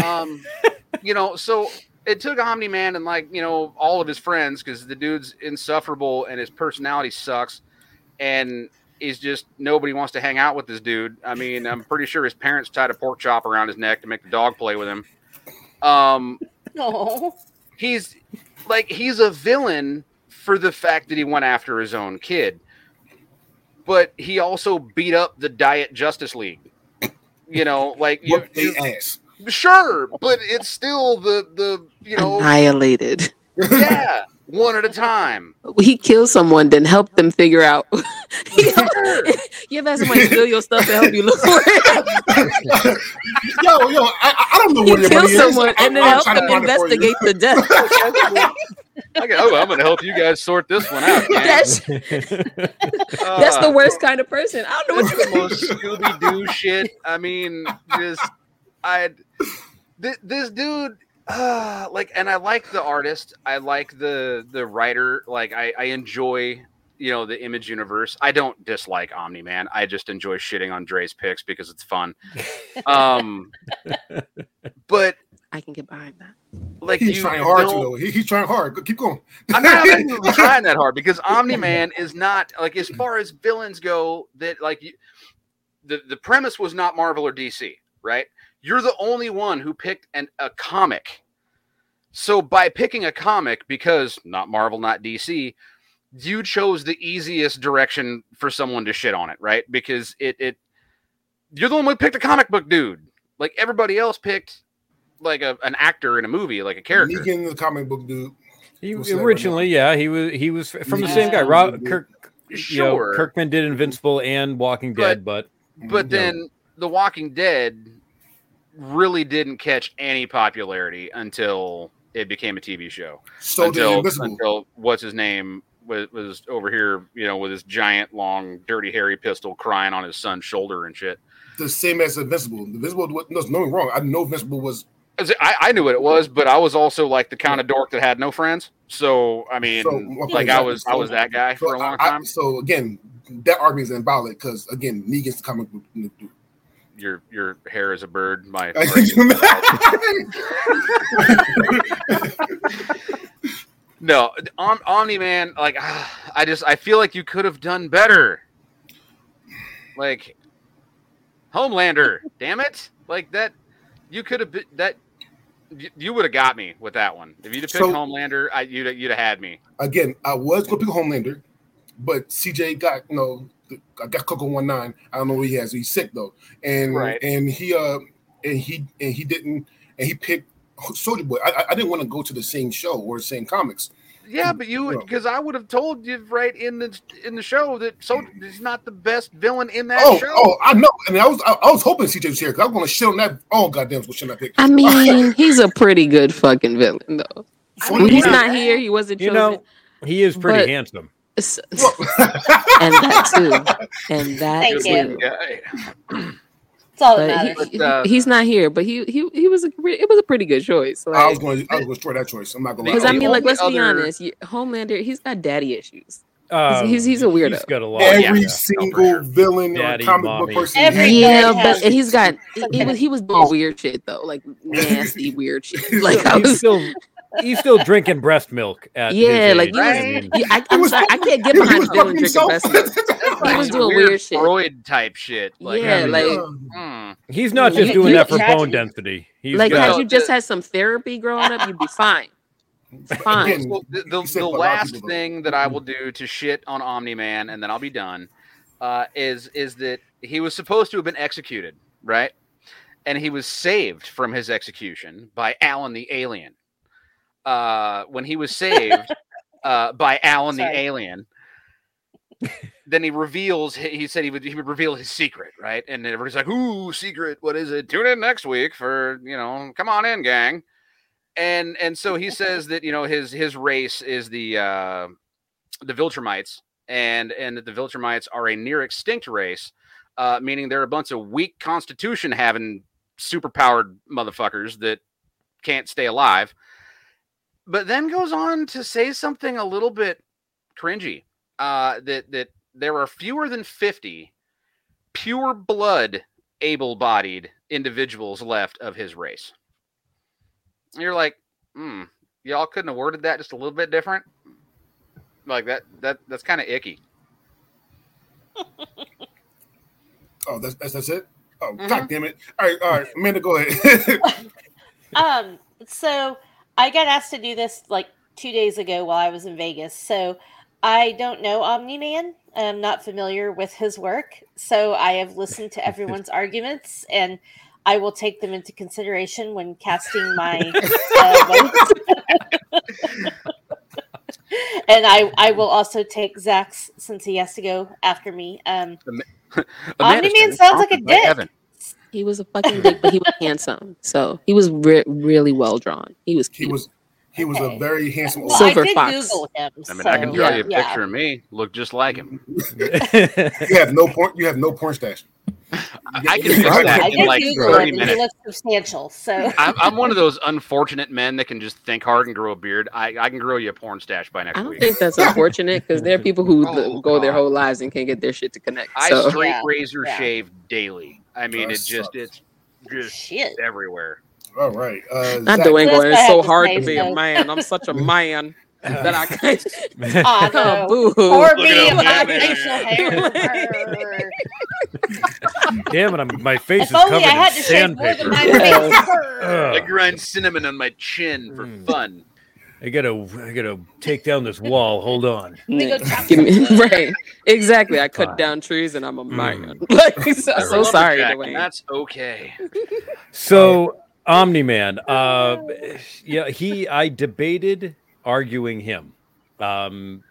Um, *laughs* you know, so it took Omni Man and like you know all of his friends because the dude's insufferable and his personality sucks, and he's just nobody wants to hang out with this dude. I mean, I'm pretty sure his parents tied a pork chop around his neck to make the dog play with him. Um, No. he's like he's a villain for the fact that he went after his own kid but he also beat up the diet justice league you know like you, Whoop they you- ass. sure but it's still the the you know Annihilated. yeah one at a time He killed someone, then helped them figure out. Sure. you ever had somebody steal your stuff to help you look for it? *laughs* yo, yo, I, I don't know what your killed money is. someone and then I'm helped them for investigate the death. *laughs* I go, oh, I'm going to help you guys sort this one out. gang." That's *laughs* that's the Uh, worst kind of person. I don't know what you the most Scooby Doo shit. I mean, just I this, this dude. Uh, *sighs* like, and I like the artist. I like the the writer. Like, I I enjoy you know the image universe. I don't dislike Omni Man. I just enjoy shitting on Dre's picks because it's fun. *laughs* Um, but I can get behind that. like He's you trying hard to though. He, he's trying hard. Keep going. I'm not even *laughs* trying that hard because Omni Man is not like as far as villains go. That like you, the the premise was not Marvel or DC, right? You're the only one who picked an, a comic. So by picking a comic, because not Marvel, not DC, you chose the easiest direction for someone to shit on it, right? Because it it you're the one who picked a comic book dude. Like everybody else picked like a, an actor in a movie, like a character. Negan, the comic book dude. He What's that right originally, yeah, he was he was from the same guy. Rob Kirk, you know, Sure. Kirkman did Invincible and Walking Dead, but But Yeah. then The Walking Dead really didn't catch any popularity until it became a TV show. So until, until what's his name was, was over here, you know, with his giant, long, dirty, hairy pistol crying on his son's shoulder and shit. the same as Invincible. Invincible was no, no wrong. I know Invincible was I, I knew what it was, but I was also like the kind of dork that had no friends. So I mean, So, okay, like I exactly. was, I was that guy so for a long I- I- time. so again, that argument is invalid because again, Negan's the comic book. Your your hair is a bird. My *laughs* No, Om- Omni Man, like *sighs* I just I feel like you could have done better. Like Homelander, damn it! Like that, you could have been that. You, you would have got me with that one if you'd have picked So- Homelander. I, you'd you'd have had me. again, I was gonna pick Homelander, but CJ got you know I got Coco one nine. I don't know what he has. He's sick though, and Right. and he uh and he and he didn't and he picked Soldier Boy. I, I- I didn't want to go to the same show or the same comics. Yeah, but you because I would have told you right in the in the show that so is not the best villain in that Oh, show. oh, I know. And I was I, I was hoping CJ was here because I was gonna shit on that. Oh goddamn, what should I pick? I mean, *laughs* he's a pretty good fucking villain, though. I mean, he's not here, he wasn't you chosen. know, he is pretty But- handsome. S- *laughs* and that too, and that Thank too. you. It's all that But he, But, uh, he's not here. But he he he was a pre- it was a pretty good choice. I was Like, going I was going to destroy that choice. I'm not gonna because. I mean, like, let's be honest. Homelander, he's got daddy issues. Um, he's- he's a weirdo. He's got a lot. every yeah. single sure. villain Daddy, or comic mommy. book person. Every yeah, villain but and he's got he, he was he was doing weird shit though, like nasty weird shit. *laughs* Like I he's was, still he's still drinking breast milk at yeah, like age. he was. I I, He I'm was sorry, I can't get he was behind fucking villain drinking himself. breast milk. He was doing weird shit. Freud type shit. Like, Yeah, I mean, like- hmm. he's not You- just doing you- that for tragedy. bone density. He's Like got, had you just had some therapy growing up, you'd be fine. Fine. Well, the, the, you the for a lot of last thing that I will do to shit on Omni Man, and then I'll be done, uh, is is that he was supposed to have been executed, right? And he was saved from his execution by Alan the Alien. Uh, when he was saved uh, by Alan the Alien, then he reveals. He he said he would he would reveal his secret, right? And everybody's like, "Ooh, secret! What is it? Tune in next week for you know. Come on in, gang." and and so he says that you know his his race is the uh the Viltrumites and and that the Viltrumites are a near extinct race uh meaning they're a bunch of weak constitution having superpowered motherfuckers that can't stay alive but then goes on to say something a little bit cringy uh that that there are fewer than 50 pure blood able-bodied individuals left of his race and you're like, hmm, y'all couldn't have worded that just a little bit different. Like that, that that's kind of icky. Oh, that's that's, that's it. Oh, Mhm. god damn it! All right, all right, Amanda, go ahead. *laughs* *laughs* Um, so I got asked to do this like two days ago while I was in Vegas. So I don't know Omni Man. I'm not familiar with his work. So I have listened to everyone's *laughs* arguments and I will take them into consideration when casting my *laughs* uh, votes. and I, I will also take Zach's since he has to go after me. Um, Amanda's *laughs* Man sounds like a dick. Evan. He was a fucking dick, but he was *laughs* handsome. So he was re- really well drawn. He was he cute. was He was a very handsome. Well, old Silver I did Fox. Google him. I mean, I can draw yeah, you a yeah. picture of me. Look just like him. *laughs* You have no porn. You have no porn stash. I, I can fix I that I in did like Google 30 him, and he minutes. looks substantial. So *laughs* I'm, I'm one of those unfortunate men that can just think hard and grow a beard. I, I can grow you a porn stash by next I don't think that's unfortunate because there are people who Oh, th- go their whole lives and can't get their shit to connect. I straight Yeah, razor yeah. shave daily. I mean, That it just sucks. it's just shit. everywhere. All right. Uh, not Zach, Dwayne That's going. It's so hard to be a man. I'm such a man that I *laughs* can't. Ah, no. Boo Poor Look me at and him, my man. facial hair. *laughs* Damn it! I'm, my face if is covered I had in to shave more than sandpaper. my face. *laughs* I grind cinnamon on my chin for Mm. fun. I gotta, I gotta take down this wall. Hold on. me Give me right. Exactly. I cut Fine. down trees and I'm a man. Mm. Like so, I'm so sorry, lumberjack, Dwayne. That's okay. So Omni Man, *laughs* uh, yeah, he. I debated arguing him. Um,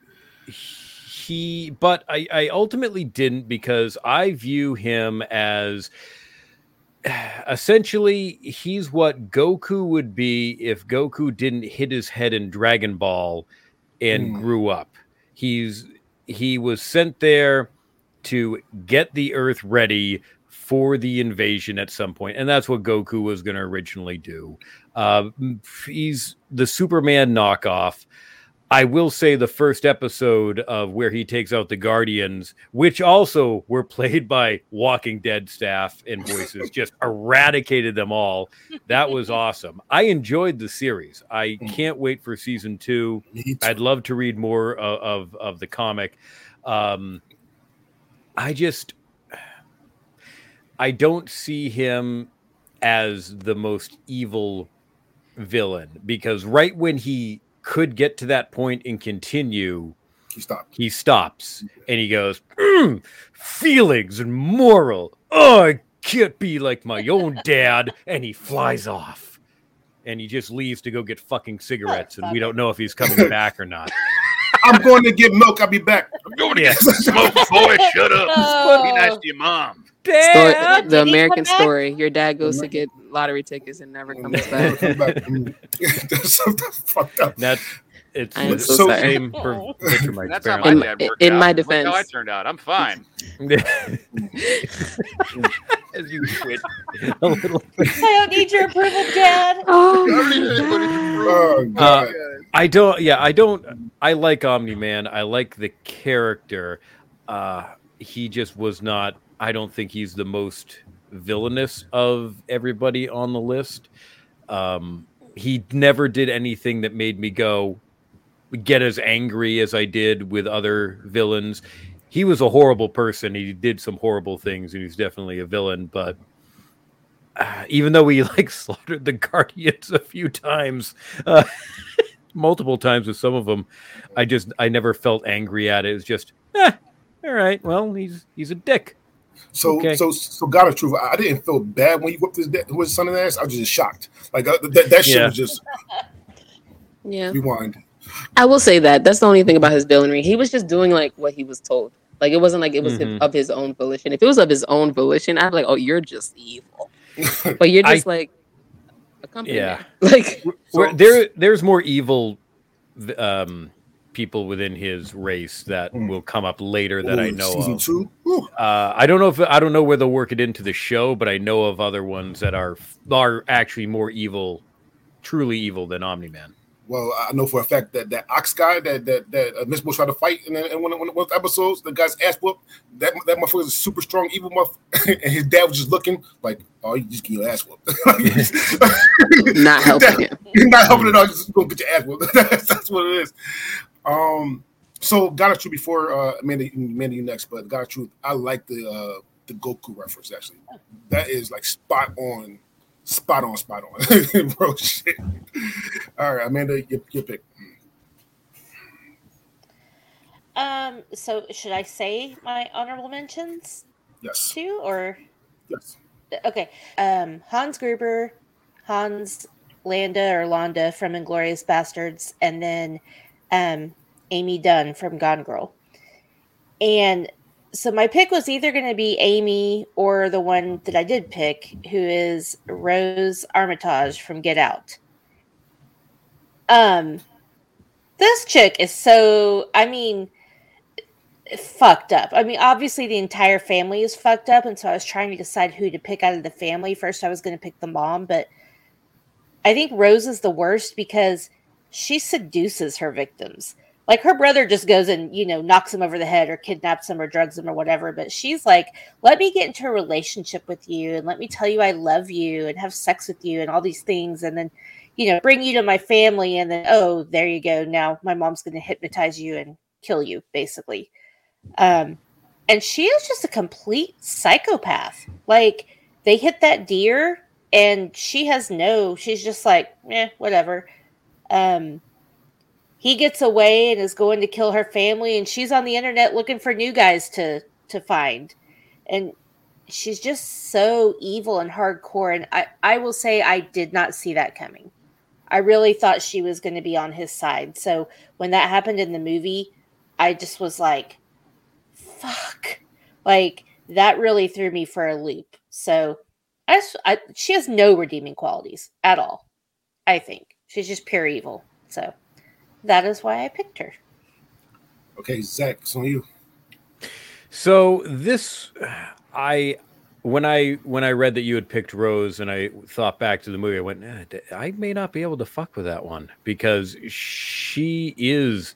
he, but I, I ultimately didn't because I view him as *sighs* essentially he's what Goku would be if Goku didn't hit his head in Dragon Ball and Hmm. grew up. He's he was sent there to get the Earth ready for the invasion at some point, and that's what Goku was going to originally do. Uh, he's the Superman knockoff. I will say the first episode of where he takes out the Guardians, which also were played by Walking Dead staff and voices, just *laughs* eradicated them all. That was *laughs* awesome. I enjoyed the series. I can't wait for season two. I'd love to read more of of, of the comic. Um, I just I don't see him as the most evil villain because right when he could get to that point and continue, He stopped. he stops and he goes, "Mm, feelings and moral. Oh, I can't be like my own dad. And he flies off. And he just leaves to go get fucking cigarettes. And we don't know if he's coming back or not. *laughs* I'm going to get milk. I'll be back. I'm going to Yeah. get some smoke, boy. Shut up. Oh. Be nice Oh. to your mom. Story, the Did he American back? story. Your dad goes to get lottery tickets and never comes *laughs* back. *laughs* That's that's fucked up. That's it's I am the so sorry. same *laughs* for Victor That's how apparently. my In- dad worked in out. my Look how I turned out. I'm fine. *laughs* *laughs* As you quit a little. I don't need your approval, Dad. Oh, Oh, Uh, God. I don't. Yeah, I don't. I like Omni Man. I like the character. Uh, he just was not. I don't think he's the most villainous of everybody on the list. Um, he never did anything that made me go get as angry as I did with other villains. He was a horrible person. He did some horrible things, and he's definitely a villain. But uh, even though he *laughs* like slaughtered the Guardians a few times, uh, *laughs* multiple times with some of them, I just I never felt angry at it. It was just, eh, all right. Well, he's he's a dick. So, Okay. so, so, God of truth, I I didn't feel bad when he whipped his, dad, his son in the ass. I was just shocked. Like uh, that, that shit Yeah. was just *laughs* yeah. rewind. I will say that. That's the only thing about his villainy. He was just doing like what he was told. Like it wasn't like it was Mhm. of his own volition. If it was of his own volition, I'd be like, "Oh, you're just evil." *laughs* But you're I- just like a company. Yeah. man. *laughs* Like Where there there's more evil um, people within his race that Mm. will come up later that I know season of. two. Uh, I don't know if I don't know where they'll work it into the show, but I know of other ones that are are actually more evil, truly evil than Omni Man. Well, I know for a fact that that ox guy that that that uh, Miss Bush tried to fight in, in one, of- one of those episodes, the guy's ass whooped. That that motherfucker is a super strong evil motherfucker, *laughs* and his dad was just looking like, "Oh, you just get your ass whooped." *laughs* *laughs* not helping him. You're not helping at all. Just go get your ass whooped. that's, that's what it is. Um. So, God of Truth before uh, Amanda, Amanda, you next, but God of Truth, I like the uh the Goku reference actually. That is like spot on, spot on, spot on, *laughs* bro. Shit. All right, Amanda, your, your pick. Um, so should I say my honorable mentions Yes, too, or yes. okay? Um, Hans Gruber, Hans Landa or Londa from Inglourious Basterds, and then um, Amy Dunne from Gone Girl. And so my pick was either going to be Amy or the one that I did pick, who is Rose Armitage from Get Out. Um, this chick is so. I mean, fucked up. I mean, obviously the entire family is fucked up, and so I was trying to decide who to pick out of the family. First, I was going to pick the mom, but I think Rose is the worst because she seduces her victims. Like her brother just goes and you know knocks him over the head or kidnaps him or drugs him or whatever. But she's like, let me get into a relationship with you and let me tell you I love you and have sex with you and all these things, and then you know bring you to my family and then oh there you go now my mom's going to hypnotize you and kill you basically. Um, and she is just a complete psychopath. Like they hit that deer and she has no she's just like eh whatever um he gets away and is going to kill her family and she's on the internet looking for new guys to to find. And she's just so evil and hardcore and i i will say i did not see that coming. I really thought she was going to be on his side. So when that happened in the movie i just was like fuck. Like that really threw me for a loop. So I, I, she has no redeeming qualities at all. I think. She's just pure evil. So that is why I picked her. Okay, Zach, it's on you. So this, I when I when I read that you had picked Rose, and I thought back to the movie, I went, eh, I may not be able to fuck with that one because she is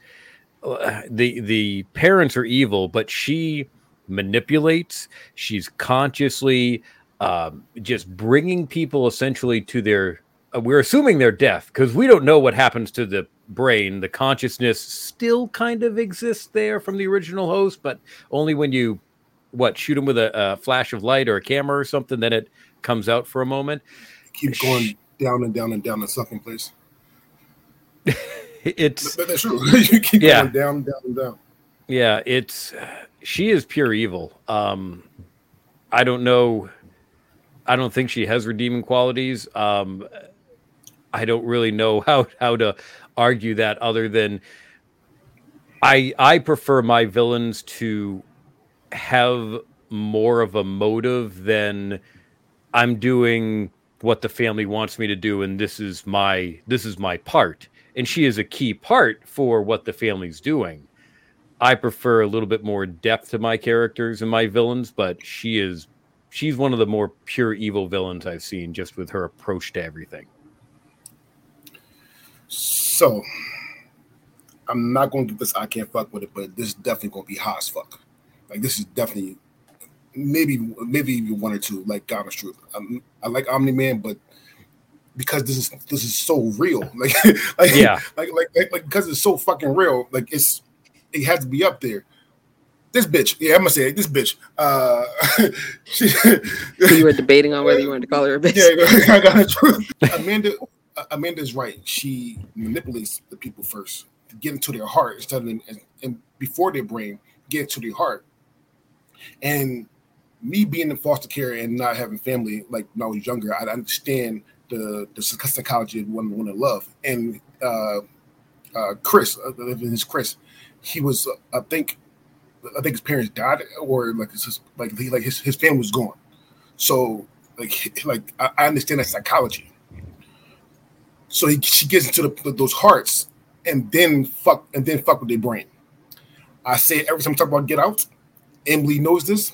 uh, the the parents are evil, but she manipulates. She's consciously um, just bringing people essentially to their uh, we're assuming their death because we don't know what happens to the brain the consciousness still kind of exists there from the original host but only when you what shoot him with a, a flash of light or a camera or something then it comes out for a moment. Keep going down and down and down in something place *laughs* it's but that's true. *laughs* You keep yeah. going down down and down. Yeah it's she is pure evil. Um i don't know I don't think she has redeeming qualities. Um, I don't really know how how to argue that other than I I prefer my villains to have more of a motive than I'm doing what the family wants me to do and this is my this is my part and she is a key part for what the family's doing. I prefer a little bit more depth to my characters and my villains, but she is she's one of the more pure evil villains I've seen just with her approach to everything. I'm not gonna give this I can't fuck with it, but this is definitely gonna be hot as fuck. Like this is definitely maybe maybe even one or two, like God is truth. I'm, I like Omni Man, but because this is this is so real, *laughs* like like yeah, like, like like like because it's so fucking real, like it's it has to be up there this bitch. Yeah, I'm gonna say it, this bitch. Uh, *laughs* she, you were debating on whether you wanted to call her a *laughs* bitch. Yeah, I got the truth. Amanda, Amanda's right. She manipulates the people first to get into their heart instead of and, and before their brain get into their heart. And me being in foster care and not having family like when I was younger, I understand the the psychology of one one to love. And uh, uh, Chris, uh, his Chris, he was uh, I think I think his parents died, or like his like he, like his, his family was gone. So like like I, I understand that psychology. So he, she gets into the, those hearts and then fuck and then fuck with their brain. I say every time I talk about Get Out, Emily knows this.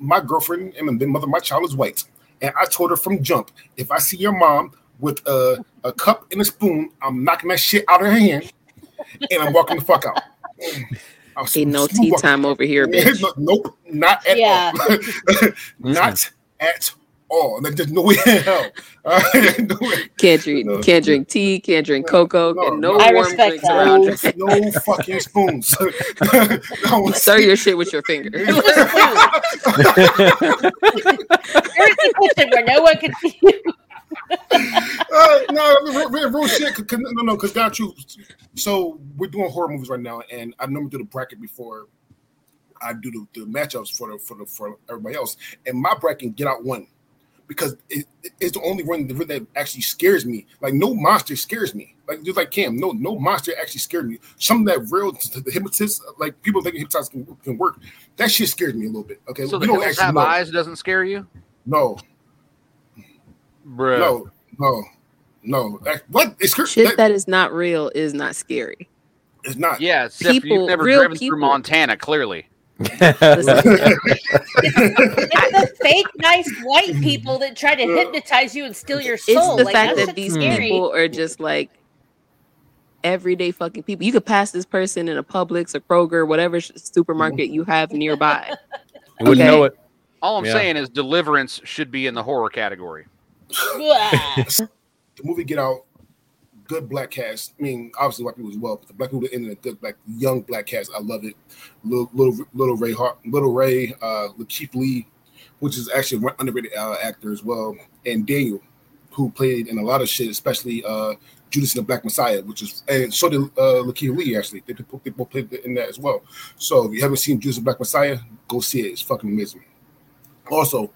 My girlfriend and the mother of my child is white, and I told her from jump, if I see your mom with a, a cup and a spoon, I'm knocking that shit out of her hand, and I'm walking the fuck out. Ain't no tea time over here, *laughs* bitch. nope, not at yeah. all. *laughs* not at all. Like there's no *laughs* way in hell. *laughs* Uh, no way. Can't drink, no. can't drink tea, can't drink cocoa, no, no, no warm drinks that. around No, no fucking spoons. no, *laughs* Stir your shit with your fingers. There's a kitchen where no one can see you uh, no, real, real shit. Cause, no, no, because got you. So we're doing horror movies right now, and I've never do the bracket before. I do the, the matchups for the for the for everybody else, and my bracket get out one because it, it's the only one that actually scares me. Like no monster scares me. Like just like Cam, no no monster actually scared me. Some of that real the hypnotist, like people think hypnotize can, can work. That shit scares me a little bit. Okay, so we the don't actually have know. eyes doesn't scare you. No, Bruh. No, no, No, that, what? It's cr- Shit that- that is not real is not scary. it's not. Yeah, except People- you've never real driven people. through Montana, clearly. Listen, It's the fake nice white people that try to hypnotize you and steal your it's soul. the like, fact that that shit's these scary. people are just like everyday fucking people. You could pass this person in a Publix or Kroger, whatever supermarket you have nearby. *laughs* You wouldn't know it. All I'm Yeah. saying is Deliverance should be in the horror category. *laughs* The movie Get Out, good black cast. I mean, obviously white people as well, but the black people in it, good black young black cast. I love it. Little little, little Ray Hart, little Ray, uh, Lakeith Lee, which is actually an underrated uh, actor as well, and Daniel, who played in a lot of shit, especially uh, Judas and the Black Messiah, which is and so did uh, Lakeith Lee actually. They, they both played in that as well. So if you haven't seen Judas and the Black Messiah, go see it. It's fucking amazing. Also,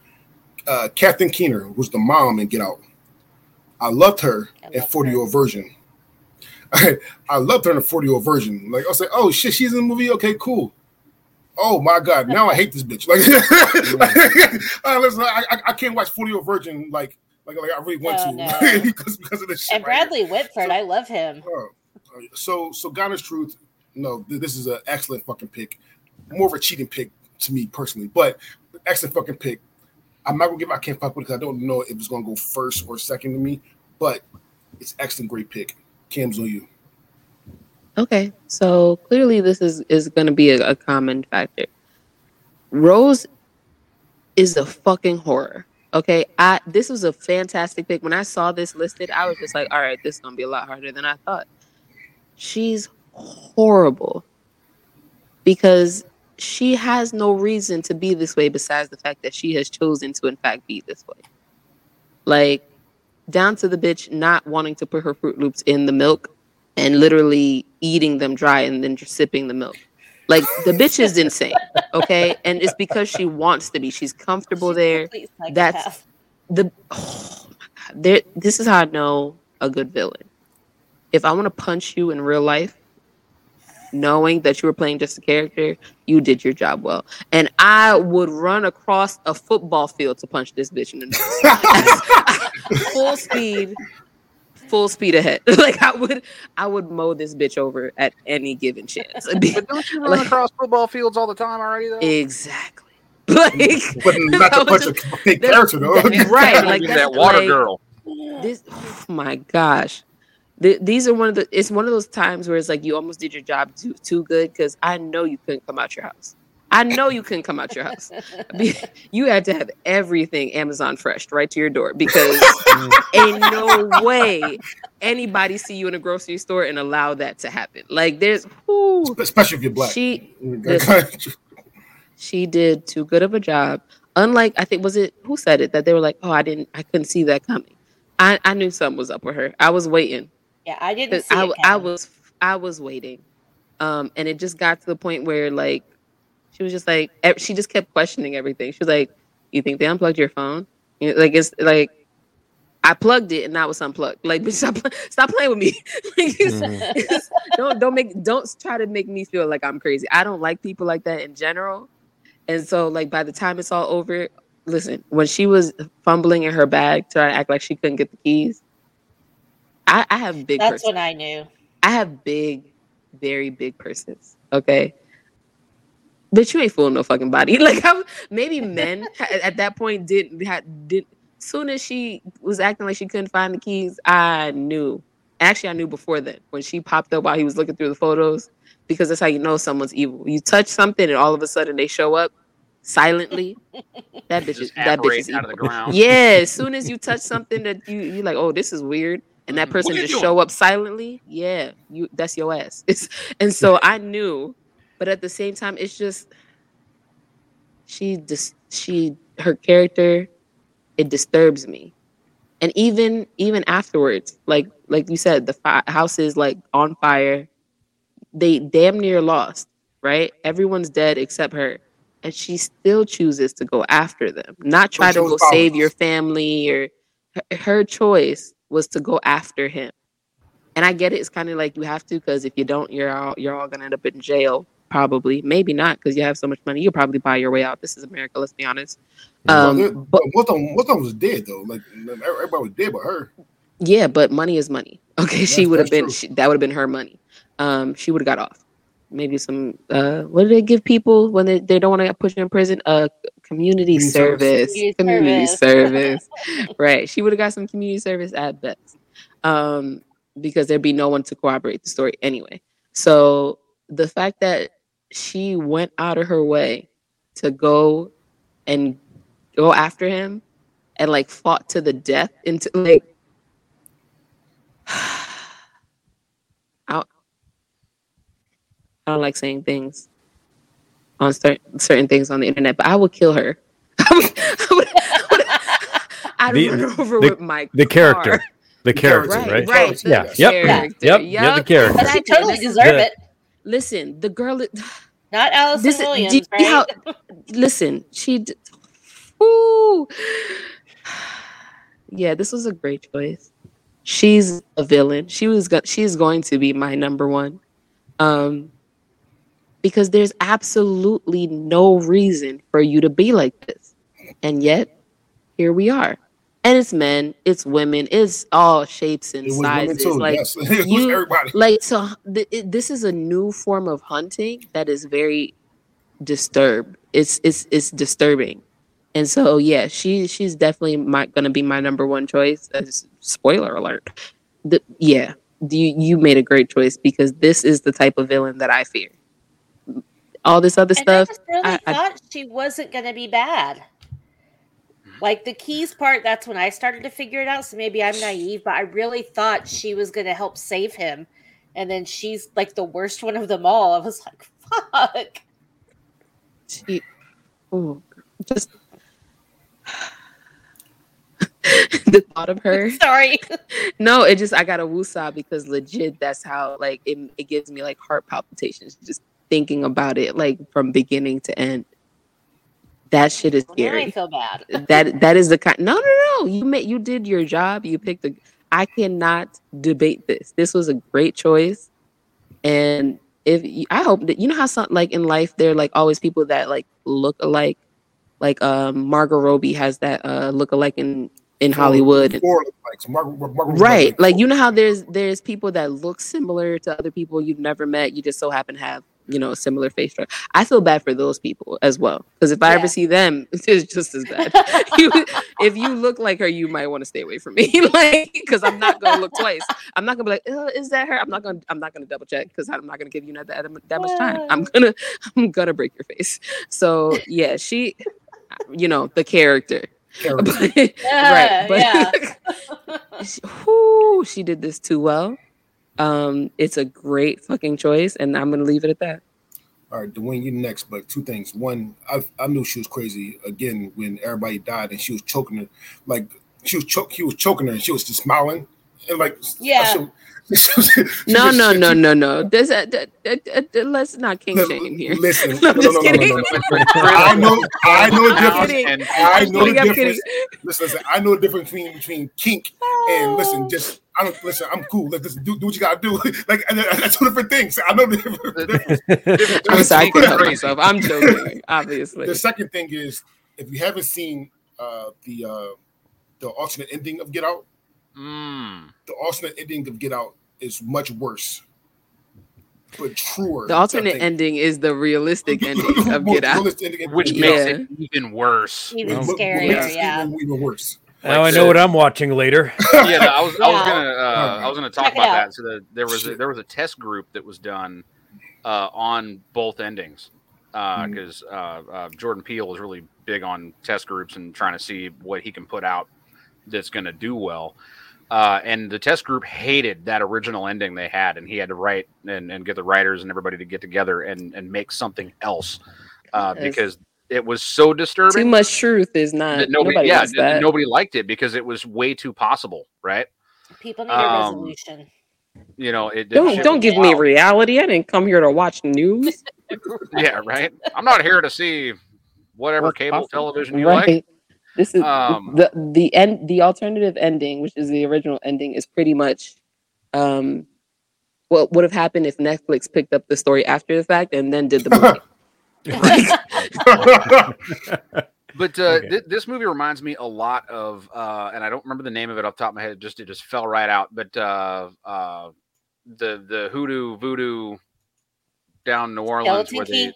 uh, Kathleen Keener was the mom in Get Out. I loved her I in 40 year old virgin. I, *laughs* I loved her in a 40 year old virgin. Like I was like, oh shit, she's in the movie. Okay, cool. Oh my god, now I hate this bitch. Like, *laughs* uh, *laughs* listen, I, I, I can't watch 40 year old virgin like like like I really want Oh, to no. because because of this shit. and right here. Bradley Whitford, I love him. Oh, so so God of Truth. No, this is an excellent fucking pick. More of a cheating pick to me personally, but excellent fucking pick. I'm not gonna give. Can't fuck with it 'cause I don't know if it's gonna go first or second to me, but it's excellent, great pick. Cam's on you. Okay, so clearly this is is to be a, a common factor. Rose is a fucking horror. Okay, I this was a fantastic pick. When I saw this listed, I was just like, all right, this is gonna be a lot harder than I thought. She's horrible because she has no reason to be this way besides the fact that she has chosen to in fact be this way. Like down to the bitch not wanting to put her Fruit Loops in the milk and literally eating them dry and then just sipping the milk. Like the bitch is insane, okay? And it's because she wants to be. She's comfortable there. That's- The oh my god, there. This is how I know a good villain. If I want to punch you in real life, knowing that you were playing just a character, you did your job well. And I would run across a football field to punch this bitch in the nose. *laughs* full speed, full speed ahead. *laughs* like I would, I would mow this bitch over at any given chance. But don't you *laughs* run Like- across football fields all the time already, though? exactly. Like But not I to punch just- a character though. that- right, like that water like- girl. this. Oh my gosh. Th- these are one of the. It's one of those times where it's like you almost did your job too too good because I know you couldn't come out your house. I know you couldn't come out your house. *laughs* You had to have everything Amazon fresh right to your door because *laughs* ain't no way anybody see you in a grocery store and allow that to happen. Like there's whoo, Especially if you're black. she *laughs* she did too good of a job. Unlike I think was it who said it that they were like, oh I didn't I couldn't see that coming. I, I knew something was up with her. I was waiting. Yeah, I didn't 'Cause see I, it I was I was waiting, um, and it just got to the point where like she was just like she just kept questioning everything. She was like, "You think they unplugged your phone? You know, like it's like." I plugged it and now it's unplugged. Like, *laughs* bitch, stop, stop playing with me. *laughs* Like, it's- Mhm. don't don't make don't try to make me feel like I'm crazy. I don't like people like that in general. And so, like, by the time it's all over, listen, when she was fumbling in her bag trying to act like she couldn't get the keys, I, I have big. That's purses. when I knew. I have big, very big purses. Okay. But you ain't fooling no fucking body. *laughs* Like I, maybe men *laughs* at, at that point didn't had did. Soon as she was acting like she couldn't find the keys, I knew. Actually, I knew before then when she popped up while he was looking through the photos, because that's how you know someone's evil. You touch something and all of a sudden they show up silently. That *laughs* bitch is that bitch is apparate out of evil. the ground. Yeah, as soon as you touch something that you you like, oh, this is weird, and that person What are you just doing? show up silently, yeah, you that's your ass. *laughs* It's, and so I knew, but at the same time, it's just she just she her character, it disturbs me, and even even afterwards, like like you said, the fi- house is like on fire. They damn near lost, right? Everyone's dead except her and she still chooses to go after them, not try to go save your family or her, her choice was to go after him. And I get it; it's kind of like you have to because if you don't, you're all you're all gonna end up in jail. Probably, maybe not because you have so much money. You'll probably buy your way out. This is America. Let's be honest. Um, but most of them, most of them was dead though. Like everybody was dead but her. Yeah, but money is money. *laughs* Okay, she would have been she, that would have been her money. Um, she would have got off. Maybe some uh, what do they give people when they, they don't want to push you in prison? Uh, community Community service. service. Community Community service. service. *laughs* right. She would have got some community service at best. Um, because there'd be no one to corroborate the story anyway. So the fact that she went out of her way to go and go after him and like fought to the death into like *sighs* I don't like saying things on certain certain things on the internet, but I would kill her. *laughs* I would, I would, I would, I'd The- run over the- with my The character. The character, Right, right? right. the Yeah. Yep. character. Yep. You're the character. But she totally deserve the- it. Listen, the girl. *sighs* Not Allison This is- do Williams, right? see how- Listen, she. d- Ooh. *sighs* Yeah, this was a great choice. She's a villain. She was. Go- she's going to be my number one. Um, because there's absolutely no reason for you to be like this, and yet here we are. And it's men, it's women, it's all shapes and It was women sizes. Like yes, *laughs* you- everybody. like so th- it, this is a new form of hunting that is very disturbed it's it's it's disturbing and so yeah she she's definitely my gonna be my number one choice as spoiler alert the, yeah you you made a great choice because this is the type of villain that i fear all this other And stuff I just really I- I- thought she wasn't going to be bad. Like the keys part, that's when I started to figure it out. So maybe I'm naive, but I really thought she was going to help save him. And then she's like the worst one of them all. I was like, *laughs* fuck. she oh, just *laughs* the thought of her *laughs* Sorry. No, it just I got a woosah because legit that's how like it, it gives me like heart palpitations just thinking about it like from beginning to end. That shit is Now I scary. feel bad. that that is the kind. No, no, no. You made you did your job. You picked a. I cannot debate this. This was a great choice, and if you, I hope that you know how some like in life there are like always people that like look alike. Like um Margot Robbie has that uh look alike in in Hollywood. and- Four lookalikes. Margaret- Margaret was right like you know how there's there's people that look similar to other people you've never met you just so happen to have you know a similar face structure i feel bad for those people as well because if i Yeah. ever see them *laughs* it's just as bad *laughs* you, if you look like her you might want to stay away from me *laughs* like because i'm not gonna look twice i'm not gonna be like "Uh, is that her i'm not gonna i'm not gonna double check because i'm not gonna give you that, that much time i'm gonna i'm gonna break your face so yeah she you know the character Character. right Yeah, but yeah. she, whew, she did this too well. Um, it's a great fucking choice, and I'm gonna leave it at that. All right, Dwayne, you next. But two things. One, I I knew she was crazy again when everybody died and she was choking her, like she was choke. He was choking her and she was just smiling and like Yeah. *laughs* she- she- she No, just- no, she- no, no, no. There's a, d- d- d- d- let's not king shame here. Listen, *laughs* No, I'm no, just no, no, no, kidding. no, no. *laughs* I know, I know the I'm difference. kidding. I know the kidding, I'm kidding. difference. Listen, listen, I know the difference between between kink and listen. Just I don't listen. I'm cool. Let this do, do what you gotta do. *laughs* Like I- I- that's two different things. I know *laughs* the. I'm sorry, I couldn't help Crazy. myself. I'm *laughs* joking, obviously. The second thing is, if you haven't seen uh, the uh, the alternate ending of Get Out, Mm. the alternate ending of Get Out is much worse, but truer. The alternate ending is the realistic ending of Get Out. realistic ending of Which Get makes Out. it even worse. Even What- what scarier, yeah. Even, even worse. Now I know what I'm watching later. *laughs* yeah, no, I was I was gonna uh, I was gonna talk Check about out. that. So the, there was a, there was a test group that was done uh, on both endings because uh, uh, Jordan Peele is really big on test groups and trying to see what he can put out that's going to do well. Uh, and the test group hated that original ending they had, and he had to write and, and get the writers and everybody to get together and, and make something else uh, because it was so disturbing. Too much truth is not. that nobody, nobody yeah, that. nobody liked it because it was way too possible, right? People need a Um, resolution. You know, it, it Don't shit don't was give me reality. I didn't come here to watch news. *laughs* Yeah, right. I'm not here to see whatever What's cable possible. television you like. This is Um, the the end. The alternative ending, which is the original ending, is pretty much um, what would have happened if Netflix picked up the story after the fact and then did the *laughs* movie. *laughs* *laughs* But uh, Okay. thi- this movie reminds me a lot of, uh, and I don't remember the name of it off the top of my head. It just it just fell right out. But uh, uh, the the hoodoo voodoo down in New Orleans, Skeleton where they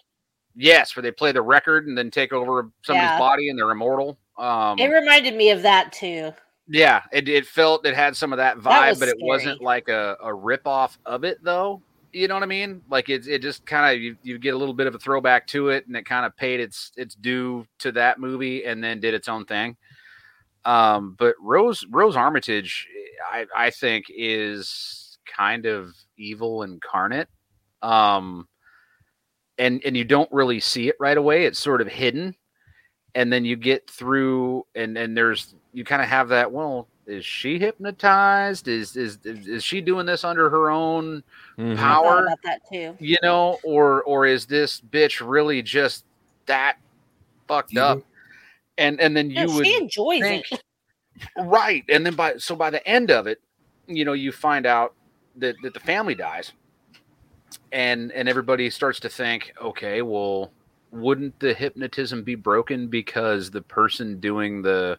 yes, where they play the record and then take over somebody's Yeah. body and they're immortal. Um, It reminded me of that too. yeah, it, it felt it had some of that vibe, That was but it scary. wasn't like a, a rip off of it though. You know what I mean? Like it, it just kind of you, you get a little bit of a throwback to it, and it kind of paid its its due to that movie, and then did its own thing. Um, but Rose Rose Armitage, I I think is kind of evil incarnate. Um, and and you don't really see it right away; it's sort of hidden and then you get through and and there's you kind of have that well is she hypnotized is, is is is she doing this under her own Mhm. Power about that too. you know or or is this bitch really just that fucked Evil. up and and then you No, would she enjoys think- it. right and then by so by the end of it you know you find out that that the family dies and and everybody starts to think okay well wouldn't the hypnotism be broken because the person doing the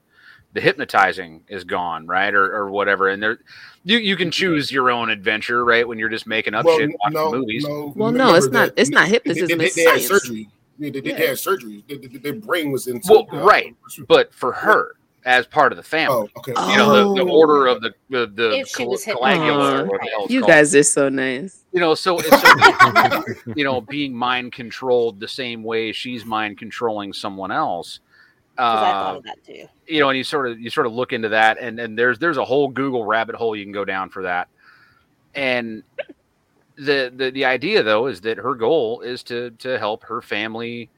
the hypnotizing is gone right or, or whatever and there you, you can choose your own adventure right when you're just making up Well, shit watching no, movies no. Well, no, it's not- it's not they- hypnotism, They, they, it's they had surgery. They, they, they had surgery. They- they- Their brain was into. Well, uh, right. but for her as part of the family Oh, okay. you know the, the Oh. order of the the, the If she cal- was calagula or hypnotized. whatever the hell it's You called. guys are so nice. you know so it's so, *laughs* you know being mind controlled the same way she's mind controlling someone else Because I thought of that too. you know and you sort of you sort of look into that and and there's there's a whole google rabbit hole you can go down for that. And the the, the idea though is that her goal is to to help her family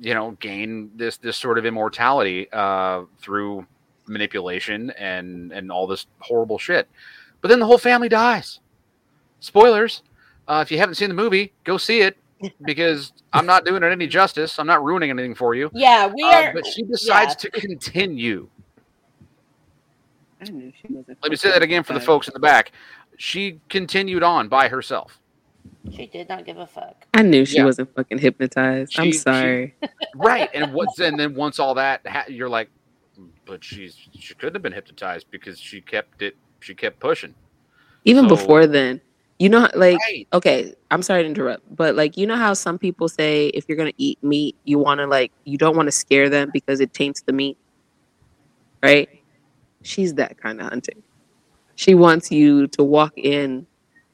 you know gain this this sort of immortality uh through manipulation and and all this horrible shit. But then the whole family dies. Spoilers. Uh, if you haven't seen the movie go see it *laughs* because i'm not doing it any justice i'm not ruining anything for you Yeah, we uh, are. but she decides yeah. to continue. I knew she wasn't. Let me say that again for the folks in the back. She continued on by herself. She did not give a fuck. I knew she Yeah. wasn't fucking hypnotized. She- I'm she- sorry. *laughs* Right. And what's and then once all that ha- you're like but she's she couldn't have been hypnotized because she kept it she kept pushing. Even so- before then, you know, like, Right. okay, I'm sorry to interrupt, but like, you know how some people say if you're gonna eat meat, you want to like, you don't want to scare them because it taints the meat, right? She's that kind of hunting. She wants you to walk in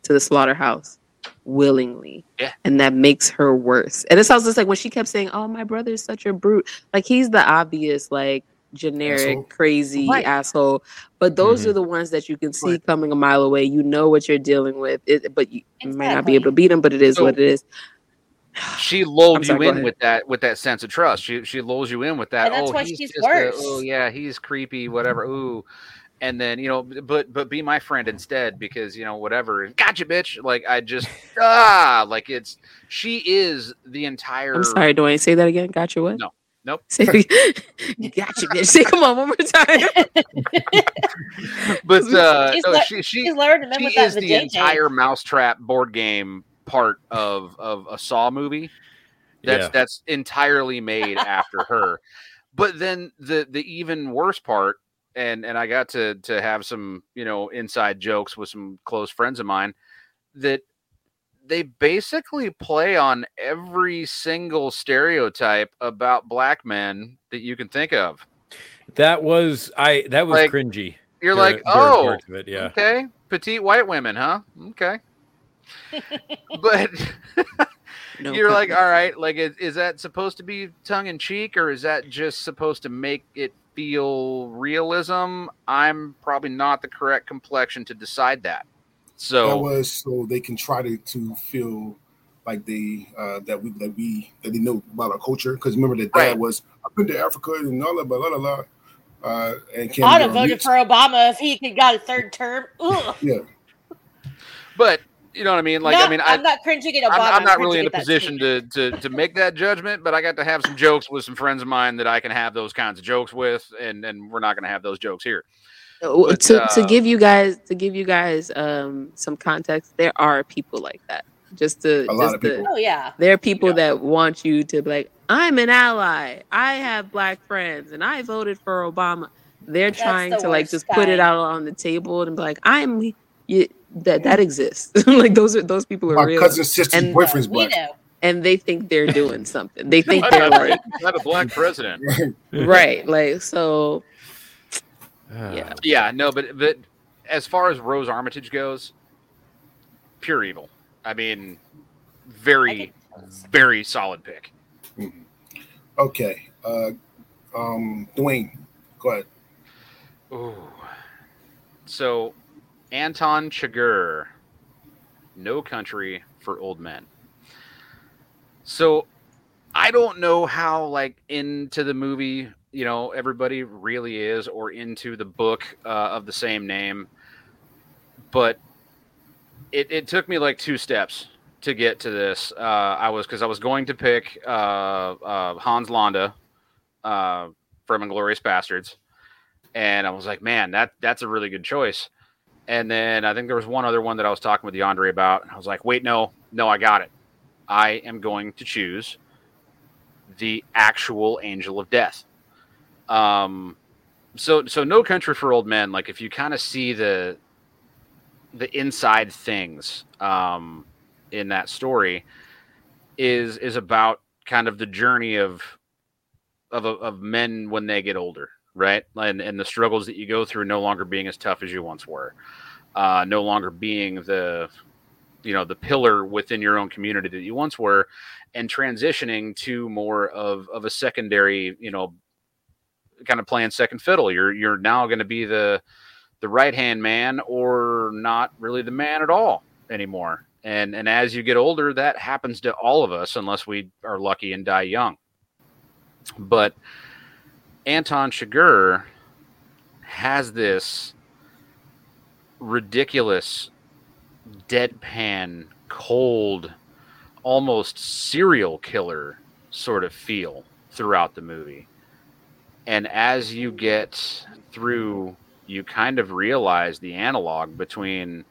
to the slaughterhouse willingly, Yeah. and that makes her worse. And it sounds just like when she kept saying, "Oh, my brother's such a brute," like he's the obvious like generic Asshole. crazy Right. asshole but those Mhm. are the ones that you can see Right. coming a mile away you know what you're dealing with it, but you might not be able to beat them but it is So- what it is She lulled sorry, you in ahead. with that with that sense of trust. She she lulls you in with that. And that's oh, why he's she's just a- worse. oh yeah, he's creepy, whatever. Ooh. And then, you know, but but be my friend instead because, you know, whatever. Gotcha, bitch. Like I just ah like it's she is the entire i'm sorry do i say that again gotcha what No. Nope. *laughs* say gotcha bitch say come on one more time *laughs* but *laughs* uh She's no, le- she she She's learned she with that is the vajayjay. entire mousetrap board game part of of a saw movie that's Yeah. that's entirely made after her but then the the even worse part and and i got to to have some you know inside jokes with some close friends of mine that they basically play on every single stereotype about black men that you can think of That was I. That was Like, cringy. you're like during oh of it, yeah. Okay. Petite white women, huh? Okay. *laughs* but No *laughs* you're like, comment. all right, like, is, is that supposed to be tongue in cheek or is that just supposed to make it feel realism? I'm probably not the correct complexion to decide that. That So, was so they can try to, to feel like they uh, that we that we that they know about our culture. Because remember, that dad Right. was I've been to Africa and all that, blah blah blah. blah. Uh, and Cam I'd have Newton- voted for Obama if he could got a third term. Ugh. *laughs* Yeah, but you know what I mean? Like, Not- I mean, I, I'm not cringing at Obama. I'm, I'm not really in a position to, to to make that judgment, but I got to have some jokes with some friends of mine that I can have those kinds of jokes with, and and we're not going to have those jokes here. But, to, to uh, give you guys to give you guys um some context there are people like that just to A lot just of to- people. Oh yeah. there are people Yeah. that want you to be like I'm an ally. I have black friends and I voted for Obama. They're That's trying the to like worst just put it out on the table and be like, I'm you, that that exists. *laughs* like those are those people are My real. cousin's sister's And- boyfriend's we black. know. and they think they're doing something. They *laughs* think they're like had a black president. right. Like so Ah. Yeah. Yeah, no, but but as far as Rose Armitage goes, pure evil. I mean, very think that's- very solid pick. Okay. Uh, um, Dwayne, go ahead. Ooh. So, Anton Chigurh, No Country for Old Men. So, I don't know how like into the movie, you know, everybody really is, or into the book uh, of the same name, but it, it took me like two steps to get to this. Uh, I was because I was going to pick uh, uh, Hans Landa uh, from Inglourious Basterds and I was like, man, that that's a really good choice. And then I think there was one other one that I was talking with DeAndre about, and I was like, wait, no, no, I got it. I am going to choose the actual Angel of Death. Um, so so No Country for Old Men, like if you kind of see the the inside things um, in that story, is is about kind of the journey of of of men when they get older right? And and the struggles that you go through no longer being as tough as you once were, uh, no longer being the you know the pillar within your own community that you once were, and transitioning to more of of a secondary, you know, kind of playing second fiddle. You're you're now going to be the the right hand man or not really the man at all anymore. And and as you get older, that happens to all of us unless we are lucky and die young. But Anton Chigurh has this ridiculous, deadpan, cold, almost serial killer sort of feel throughout the movie. And as you get through, you kind of realize the analog between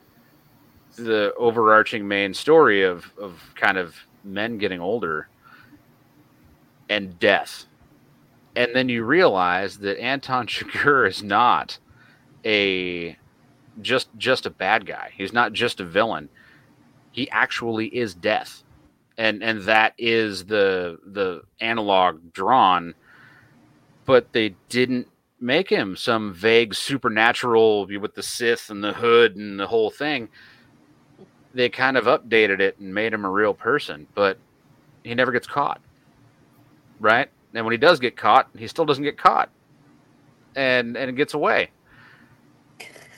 the overarching main story of, of kind of men getting older and death and then you realize that Anton *laughs* Chigurh is not a just just a bad guy. He's not just a villain. He actually is death. And and that is the the analog drawn but they didn't make him some vague supernatural with the Sith and the hood and the whole thing. They kind of updated it and made him a real person, but he never gets caught. Right? And when he does get caught, he still doesn't get caught. And and gets away.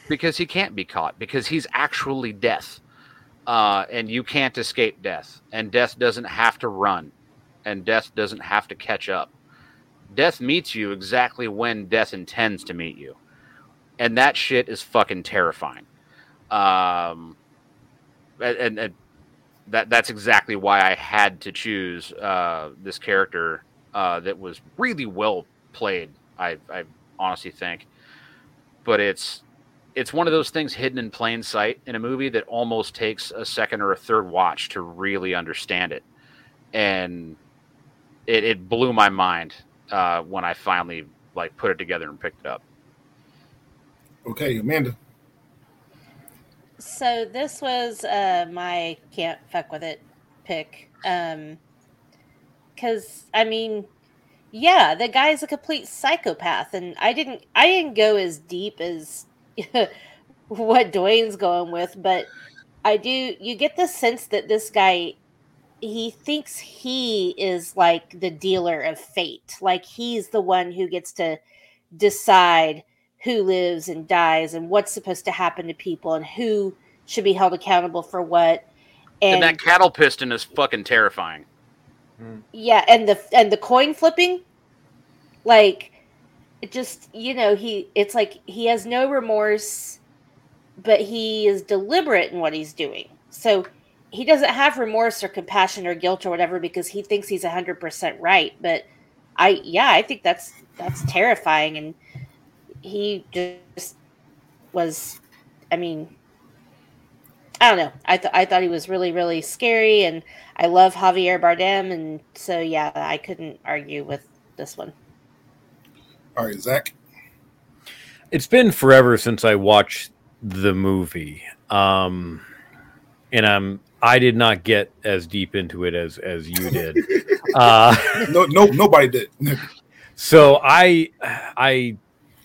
Because he can't be caught because he's actually death. Uh, and you can't escape death. And death doesn't have to run. And death doesn't have to catch up. Death meets you exactly when death intends to meet you. And that shit is fucking terrifying. Um and, and, that that's exactly why I had to choose uh, this character uh, that was really well played. I, I honestly think, but it's it's one of those things hidden in plain sight in a movie that almost takes a second or a third watch to really understand it, and it, it blew my mind uh, when I finally like put it together and picked it up. Okay, Amanda. So this was uh my can't fuck with it pick. Um cuz I mean yeah, the guy's a complete psychopath and I didn't I didn't go as deep as *laughs* what Dwayne's going with, but I do you get the sense that this guy he thinks he is like the dealer of fate. Like he's the one who gets to decide who lives and dies and what's supposed to happen to people and who should be held accountable for what. And, And, that cattle piston is fucking terrifying. Hmm. yeah, and the and the coin flipping, like it just you know he it's like he has no remorse, but he is deliberate in what he's doing. So he doesn't have remorse or compassion or guilt or whatever because he thinks he's hundred percent right. But I yeah, I think that's that's terrifying and he just was i mean I don't know. I thought I thought he was really really scary, and I love Javier Bardem, and so yeah, I couldn't argue with this one. All right, Zach. It's been forever since I watched the movie, um, and I'm I did not get as deep into it as as you did. *laughs* uh, No, no, nobody did. so I I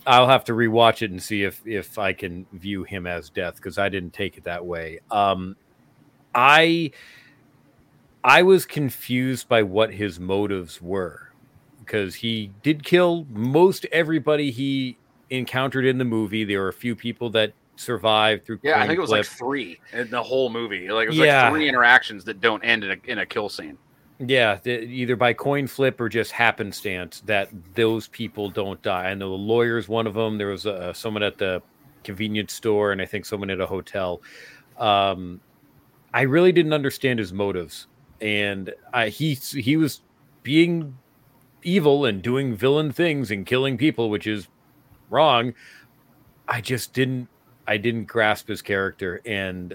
I'll have to rewatch it and see if if I can view him as death because I didn't take it that way. Um, I I was confused by what his motives were because he did kill most everybody he encountered in the movie. There were a few people that survived through. Yeah, I think it was flip. like three in the whole movie. Like it was Yeah. like three interactions that don't end in a, in a kill scene. Yeah, the, either by coin flip or just happenstance that those people don't die. And the lawyer's one of them. There was uh, someone at the convenience store, and I think someone at a hotel. Um, I really didn't understand his motives, and I, he he was being evil and doing villain things and killing people, which is wrong. I just didn't I didn't grasp his character, and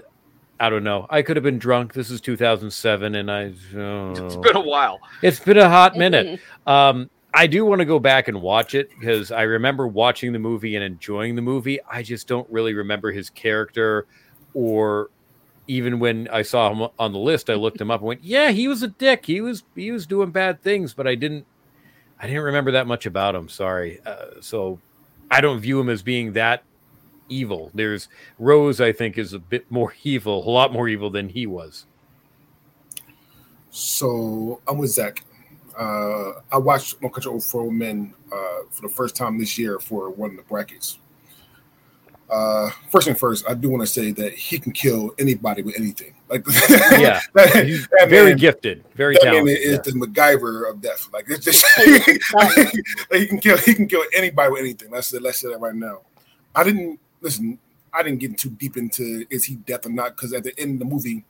I don't know. I could have been drunk. This is 2007, and I. It's oh. been a while. It's been a hot *laughs* minute. Um, I do want to go back and watch it because I remember watching the movie and enjoying the movie. I just don't really remember his character, or even when I saw him on the list, I looked him up and went, "Yeah, he was a dick. He was he was doing bad things," but I didn't I didn't remember that much about him. Sorry. Uh, so I don't view him as being that evil. There's Rose, I think, is a bit more *laughs* evil, a lot more evil than he was. So I'm with Zach. Uh, I watched Country for Old Men uh, for the first time this year for one of the brackets. Uh, first thing first, I do want to say that he can kill anybody with anything. Like, *laughs* Yeah. that, He's that very man, gifted, very that man talented. is yeah. the MacGyver of death. Like, it's just, *laughs* Like, like, he can kill he can kill anybody with anything. Let's say let's say that right now. I didn't listen. I didn't get too deep into is he death or not because at the end of the movie,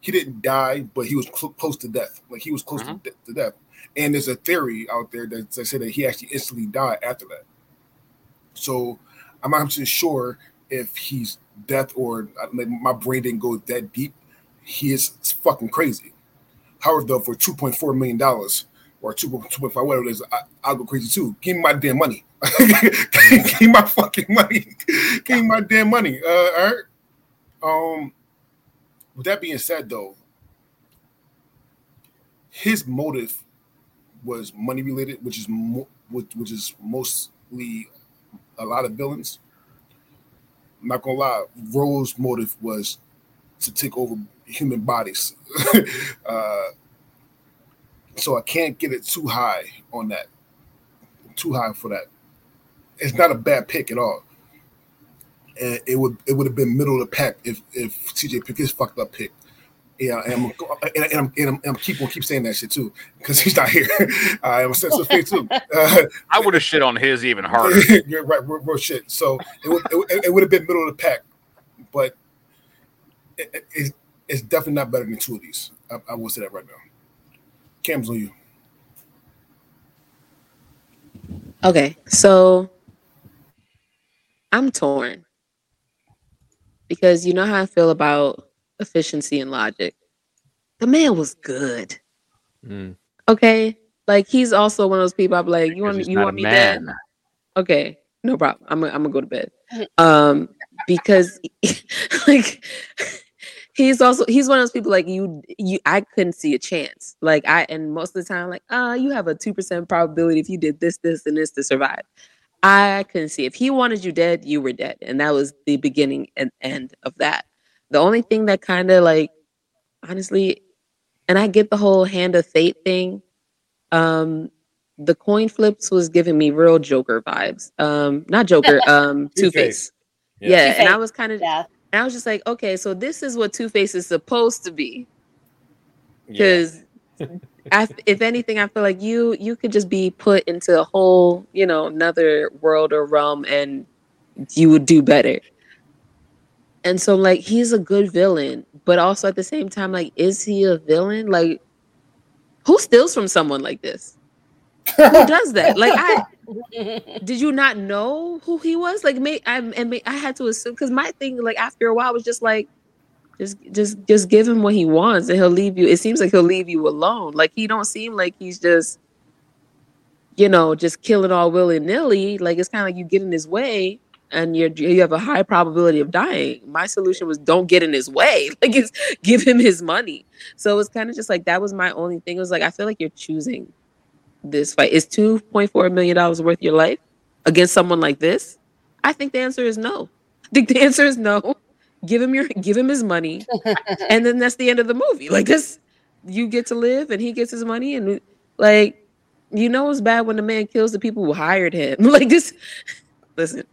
he didn't die, but he was cl- close to death. Like he was close Mhm. to, de- to death. And there's a theory out there that that said that he actually instantly died after that. So I'm not sure if he's death or uh, like, my brain didn't go that deep. He is fucking crazy. However, though, for two point four million dollars or two two point five, whatever it is, I, I'll go crazy too. Give me my damn money. Me my fucking money. Me my damn money. Uh, all right. Um. With that being said, though, his motive was money related, which is mo- which, is mostly a lot of villains. I'm not gonna lie, Rose' motive was to take over human bodies. *laughs* uh, so I can't get it too high on that. Too high for that. It's not a bad pick at all. And it would it would have been middle of the pack if if TJ picked his fucked up pick. Yeah, and I'm and, and I'm and I'm, and I'm keep on keep saying that shit too because he's not here. *laughs* I am a sense of faith too. Uh, *laughs* I would have shit on his even *laughs* harder. You're right, real, real shit. So it would it, it would have been middle of the pack, but it, it- it's, it's definitely not better than two of these. I, I will say that right now. Cam's on you. Okay, so I'm torn because you know how I feel about efficiency and logic. The man was good. Mm. Okay, like he's also one of those people. I'm like, you want he's you not want a me dead? Okay, no problem. I'm gonna, I'm gonna go to bed. *laughs* Um, because *laughs* like he's also he's one of those people like you you I couldn't see a chance. Like I and most of the time like uh you have a two percent probability if you did this this and this to survive. I couldn't see if he wanted you dead, you were dead, and that was the beginning and end of that. The only thing that kind of like honestly, and I get the whole hand of fate thing. Um, the coin flips was giving me real Joker vibes. Um, not Joker, *laughs* um, Two Two-Face. Face. Yeah. Yeah, and I was kind of, yeah. I was just like, okay, so this is what Two Face is supposed to be. Yeah. *laughs* Because, if anything, I feel like you you could just be put into a whole, you know, another world or realm, and you would do better. And so, like, he's a good villain, but also at the same time, like, is he a villain? Like, who steals from someone like this? Who *laughs* does that? Like, I did you not know who he was? Like, me, I and me, I had to assume because my thing, like, after a while, was just like, Just just just give him what he wants and he'll leave you. It seems like he'll leave you alone. Like he don't seem like he's just you know, just killing all willy nilly. Like it's kind of like you get in his way and you're you have a high probability of dying. My solution was don't get in his way. *laughs* Like it's give him his money. So it was kind of just like that was my only thing. It was like I feel like you're choosing this fight. Is two point four million dollars worth your life against someone like this? I think the answer is no. I *laughs* think the answer is no. Give him your give him his money, and then that's the end of the movie. Like this, you get to live, and he gets his money, and like you know it's bad when the man kills the people who hired him. *laughs* Like this. Listen,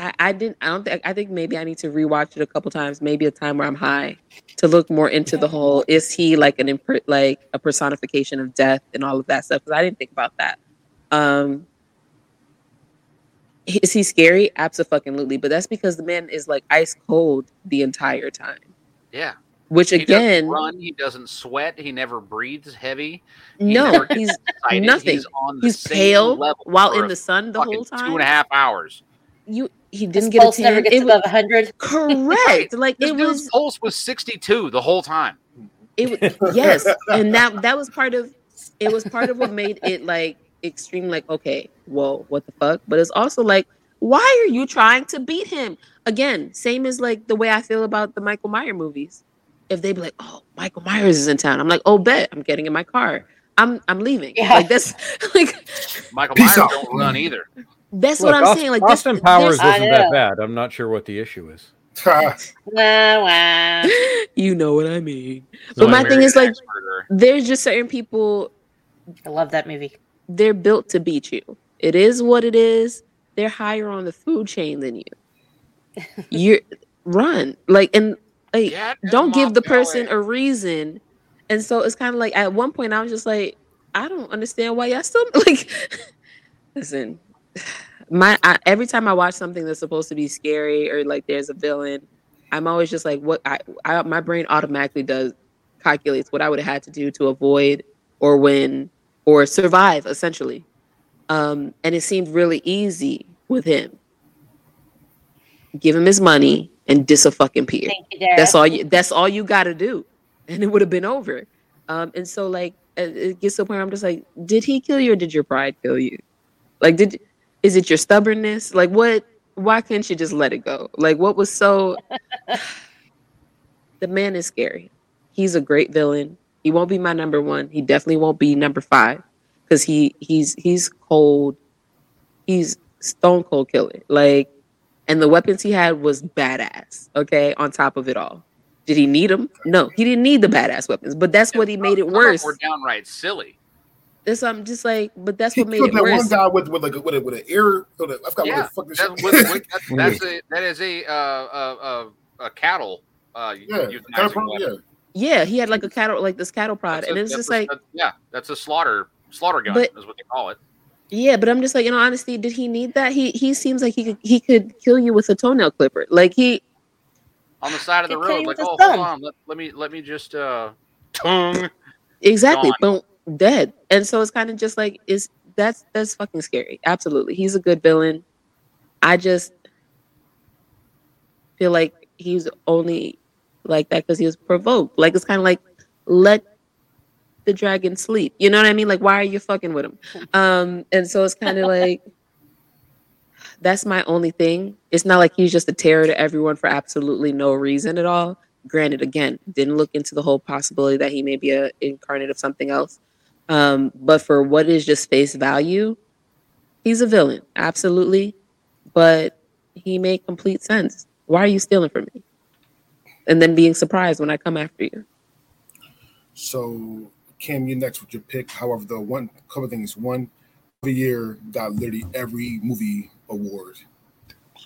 I, I didn't. I don't think. I think maybe I need to rewatch it a couple times. Maybe a time where I'm high to look more into the whole. Is he like an imp- like a personification of death and all of that stuff? Because I didn't think about that. Um, is he scary? Absolutely, but that's because the man is like ice cold the entire time. Yeah. Which He again, run. He doesn't sweat. He never breathes heavy. no, never he's Excited. Nothing. He's on the he's same pale level while in the sun the whole time. and a half hours. You he didn't get a pulse never tan. gets It was above 100. *laughs* correct. Like This it dude's was pulse was 62 the whole time. it was yes and that that was part of it was part of what made it like extreme like okay whoa what the fuck but it's also like why are you trying to beat him again same as like the way i feel about the michael Myers movies if they be like oh michael myers is in town i'm like oh bet i'm getting in my car i'm i'm leaving Yeah. like that's *laughs* like Michael Peace Myers out. don't run either. that's Look, what i'm Aust- saying like this- Austin Powers there's- isn't that bad. I'm not sure what the issue is. *laughs* Wah, wah. you know what i mean No, but my thing is like Asperger. there's just certain people I love that movie. they're built to beat you. It is what it is. They're higher on the food chain than you. You're run like and like Yeah, don't give the person a reason. And so it's kind of like at one point I was just like, I don't understand why y'all still *laughs* like. listen, my I, every time I watch something that's supposed to be scary or like there's a villain, I'm always just like, what I, I my brain automatically does calculates what I would have had to do to avoid or win or survive essentially. Um, and it seemed really easy with him. Give him his money and dis a fucking peer. You. That's all you. That's all you got to do, and it would have been over. Um, and so like it- it gets to a point where I'm just like, did he kill you or did your pride kill you? Like, did is it your stubbornness? Like, what? Why couldn't you just let it go? Like, what was so? *sighs* the man is scary. He's a great villain. He won't be my number one. He definitely won't be number five because he he's he's cold. He's stone cold killer. Like, and the weapons he had was badass. Okay, on top of it all, did he need them? No, he didn't need the badass weapons. But that's what he made it Some of them worse. Were downright silly. That's I'm just like, but that's He what made killed it that one guy with with like a, with a, with an ear. With a, I forgot Yeah, what the fuck That, with, with, that, that's a that is a uh, uh, uh, a cattle. Uh, yeah, euthanizing kind of problem, weapon. yeah. Yeah, he had like a cattle, like this cattle prod, That's and it's just a- like, that- yeah, that's a slaughter slaughter gun But- is what they call it. yeah, but I'm just like, in all honesty, did he need that? He he seems like he could he could kill you with a toenail clipper. Like he On the side of the road, like oh, his hold on, let, let me let me just uh tongue. exactly, Gone. boom, dead. And so it's kind of just like, is that's that's fucking scary. Absolutely, he's a good villain. I just feel like he's only like that because he was provoked. Like it's kind of like let the dragon sleep. You know what I mean? Like why are you fucking with him? Um, and so it's kind of like *laughs* that's my only thing. It's not like he's just a terror to everyone for absolutely no reason at all. Granted, again, didn't look into the whole possibility that he may be a incarnate of something else. Um, but for what is just face value, he's a villain, absolutely. But he made complete sense. Why are you stealing from me? And then being surprised when I come after you. So Cam, you next with your pick. However, the one couple things. One, every year got literally every movie award.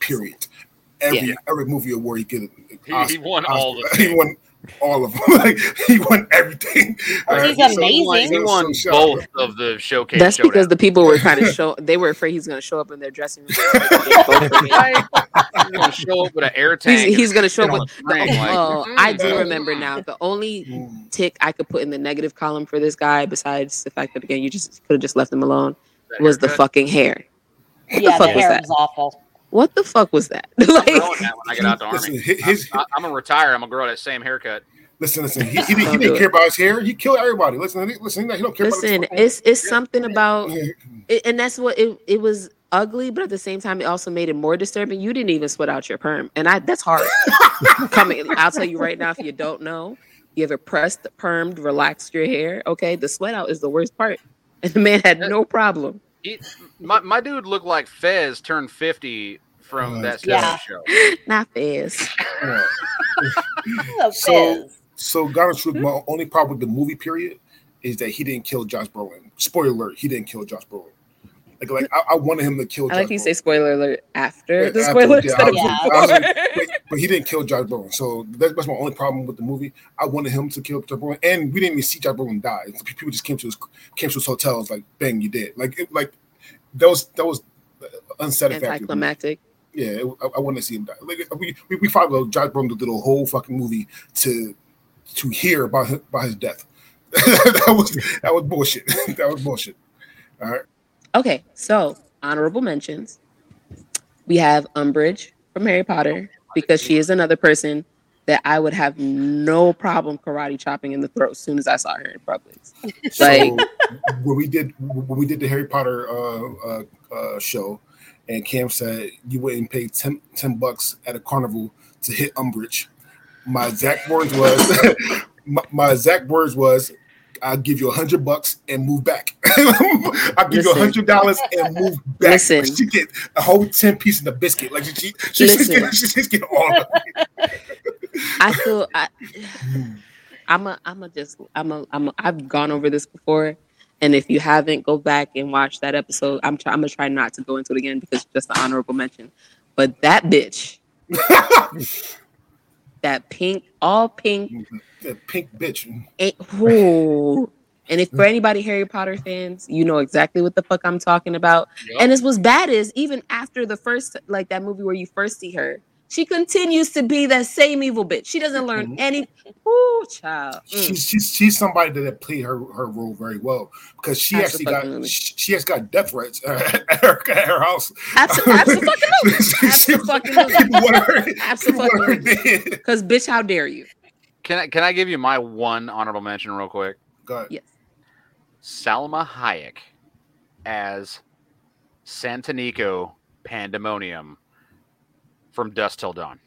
Period. Every Yeah. every movie award he get. He, he won all the *laughs* He won all of them. *laughs* like he won everything. Well, he's Alright, so- amazing. He won so both shout- of the showcase. That's because showdown. the people were kind of *laughs* show. They were afraid he's going to show up in their dressing room. *laughs* He's gonna show up with an air tank. he's going to show up with. a string, like, oh, I do remember now. The only Mm. tick I could put in the negative column for this guy, besides the fact that again you just could have just left him alone, that was the fucking hair. What yeah, fuck the was hair that? was awful. What the fuck was that? *laughs* I'm like, growing that when I get out the Listen, army. hi- his, I'm, I'm gonna retire. I'm gonna grow that same haircut. listen, listen. *laughs* He, he, didn't- he Don't do didn't it. care about his hair. He killed everybody. Listen, he- listen. He don't care listen, about his it's it's something about it, and that's what it, it was ugly, but at the same time, it also made it more disturbing. You didn't even sweat out your perm, and I that's hard. *laughs* Coming, I'll tell you right now, if you don't know, you ever pressed, permed, relaxed your hair, okay, the sweat out is the worst part, and the man had no problem. He, my, my dude looked like Fez turned 50 from that yeah. show. *laughs* Not fast. Yeah. *laughs* Oh, So- Fizz. So, God of truth, my only problem with the movie period is that he didn't kill Josh Brolin. Spoiler alert: he didn't kill Josh Brolin. Like, like I, I wanted him to kill. I Josh like you Brolin. say spoiler alert after Yeah, the after- spoiler yeah, instead I of Yeah. Was like, but, but he didn't kill Josh Brolin, so that, that's my only problem with the movie. I wanted him to kill Josh Brolin, and we didn't even see Josh Brolin die. People just came to his came to his hotel and was like, "Bang, you did!" Like, it, like that was that was unsatisfactory. Anticlimactic. Yeah, I, I wanted to see him die. Like we we, we followed Josh Brolin did a whole fucking movie to to hear about his, about his death. *laughs* that was that was bullshit. *laughs* that was bullshit. All right. Okay, so honorable mentions. We have Umbridge from Harry Potter because she is another person that I would have no problem karate chopping in the throat as soon as I saw her in public. So Like- when we did when we did the Harry Potter uh, uh, uh, show, and Cam said you wouldn't pay 10, 10 bucks at a carnival to hit Umbridge. My exact words was *laughs* my, my exact words was I'll give you a hundred bucks and move back. *laughs* I'll give you a hundred dollars and move back. Listen. She get a whole ten piece of the biscuit. Like she, she, she, she's, Listen. getting, she's just getting all of it. I feel I, I'm a I'm a just I'm a I'm a, I've gone over this before, and if you haven't, go back and watch that episode. I'm try, I'm gonna try not to go into it again because just an honorable mention. But that bitch, *laughs* that pink, all pink, That pink bitch. who. And if for anybody Harry Potter fans, you know exactly what the fuck I'm talking about. And as was bad as even after the first like that movie where you first see her, she continues to be that same evil bitch. She doesn't learn Mhm. any. Ooh, child. Mm. She's she's she's somebody that played her her role very well because she actually got Absolutely. she, she has got death threats at her, at her house. Absolutely. Absolutely. People want her, people want her Absolutely. Because bitch, how dare you? Can I can I give you my one honorable mention real quick? Go ahead. Yes. Salma Hayek as Santanico Pandemonium from Dusk Till Dawn.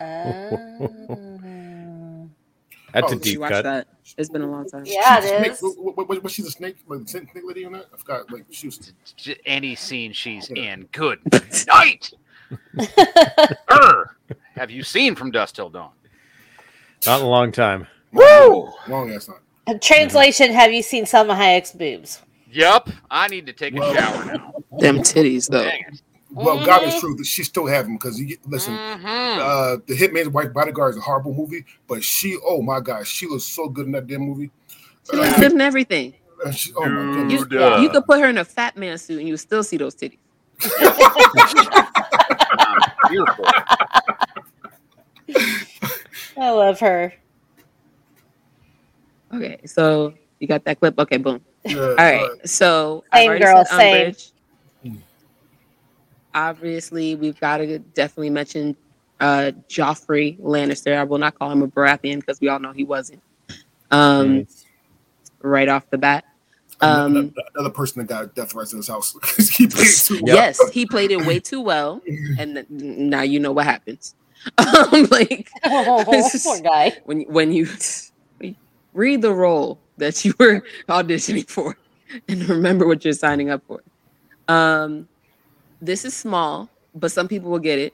Oh. That's Oh, a did Did you deep cut. that? It's been a long time. Yeah, She's a it snake. What, what, what, was she the snake? Like the snake lady on that? I forgot. Like she was. J- Any scene she's Yeah. in, good night. *laughs* Er, have you seen from Dusk Till Dawn? Not in a long time. Woo! Long ass time. Translation: Have you seen Salma Hayek's boobs? Yup, I need to take a Well- shower now. Them titties though. Dang it. Well, God Mhm. is true. that She still have him because you listen. Mhm. Uh, the Hitman's Wife Bodyguard is a horrible movie, but she, oh my God, she was so good in that damn movie. She was good in everything. She- oh my Dude. You, uh, you could put her in a fat man suit and you still see those titties. Beautiful. *laughs* I love her. Okay, so you got that clip. Okay, boom. Yeah, All right, so Same girl, same. Umbridge. Obviously, we've got to definitely mention uh, Joffrey Lannister. I will not call him a Baratheon because we all know he wasn't. Um, Right off the bat. Um, another, another person that got death threats in his house. *laughs* he played too well. Yes, he played it way too well, and th- now you know what happens. *laughs* Um, like *laughs* Oh, poor guy. when when you read the role that you were auditioning for and remember what you're signing up for. Um, this is small, but some people will get it.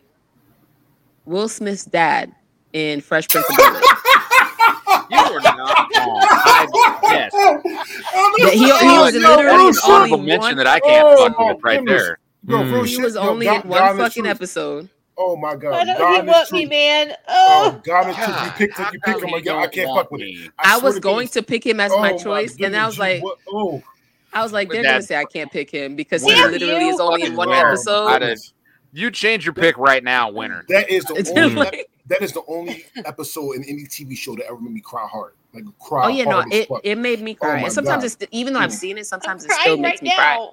Will Smith's dad in Fresh Prince of Bel Air. You are not wrong. I, yes. Yeah, he- he was literally real only Honorable mention one- that I can't Oh, fuck with right goodness. there. Yo, real Mm. He shit. was Yo, only God- in one God fucking episode. Oh my god. Why don't God you want me, man? Oh, Oh, God is true. You picked how you picked him he again. I can't fuck with it. me? I, swear was going goodness. to pick him as Oh, my choice, and I was like, what- oh, I was like, they're that- gonna say I can't pick him because he literally you. is only in one Wow. episode. I'd You change your pick right now, winner. that is the only *laughs* like- that is the only episode in any TV show that ever made me cry hard. Like cry Oh yeah, no, it, fuck. it made me cry. my and sometimes God. it's even though I've Mm. seen it, sometimes I'm it still makes right me cry.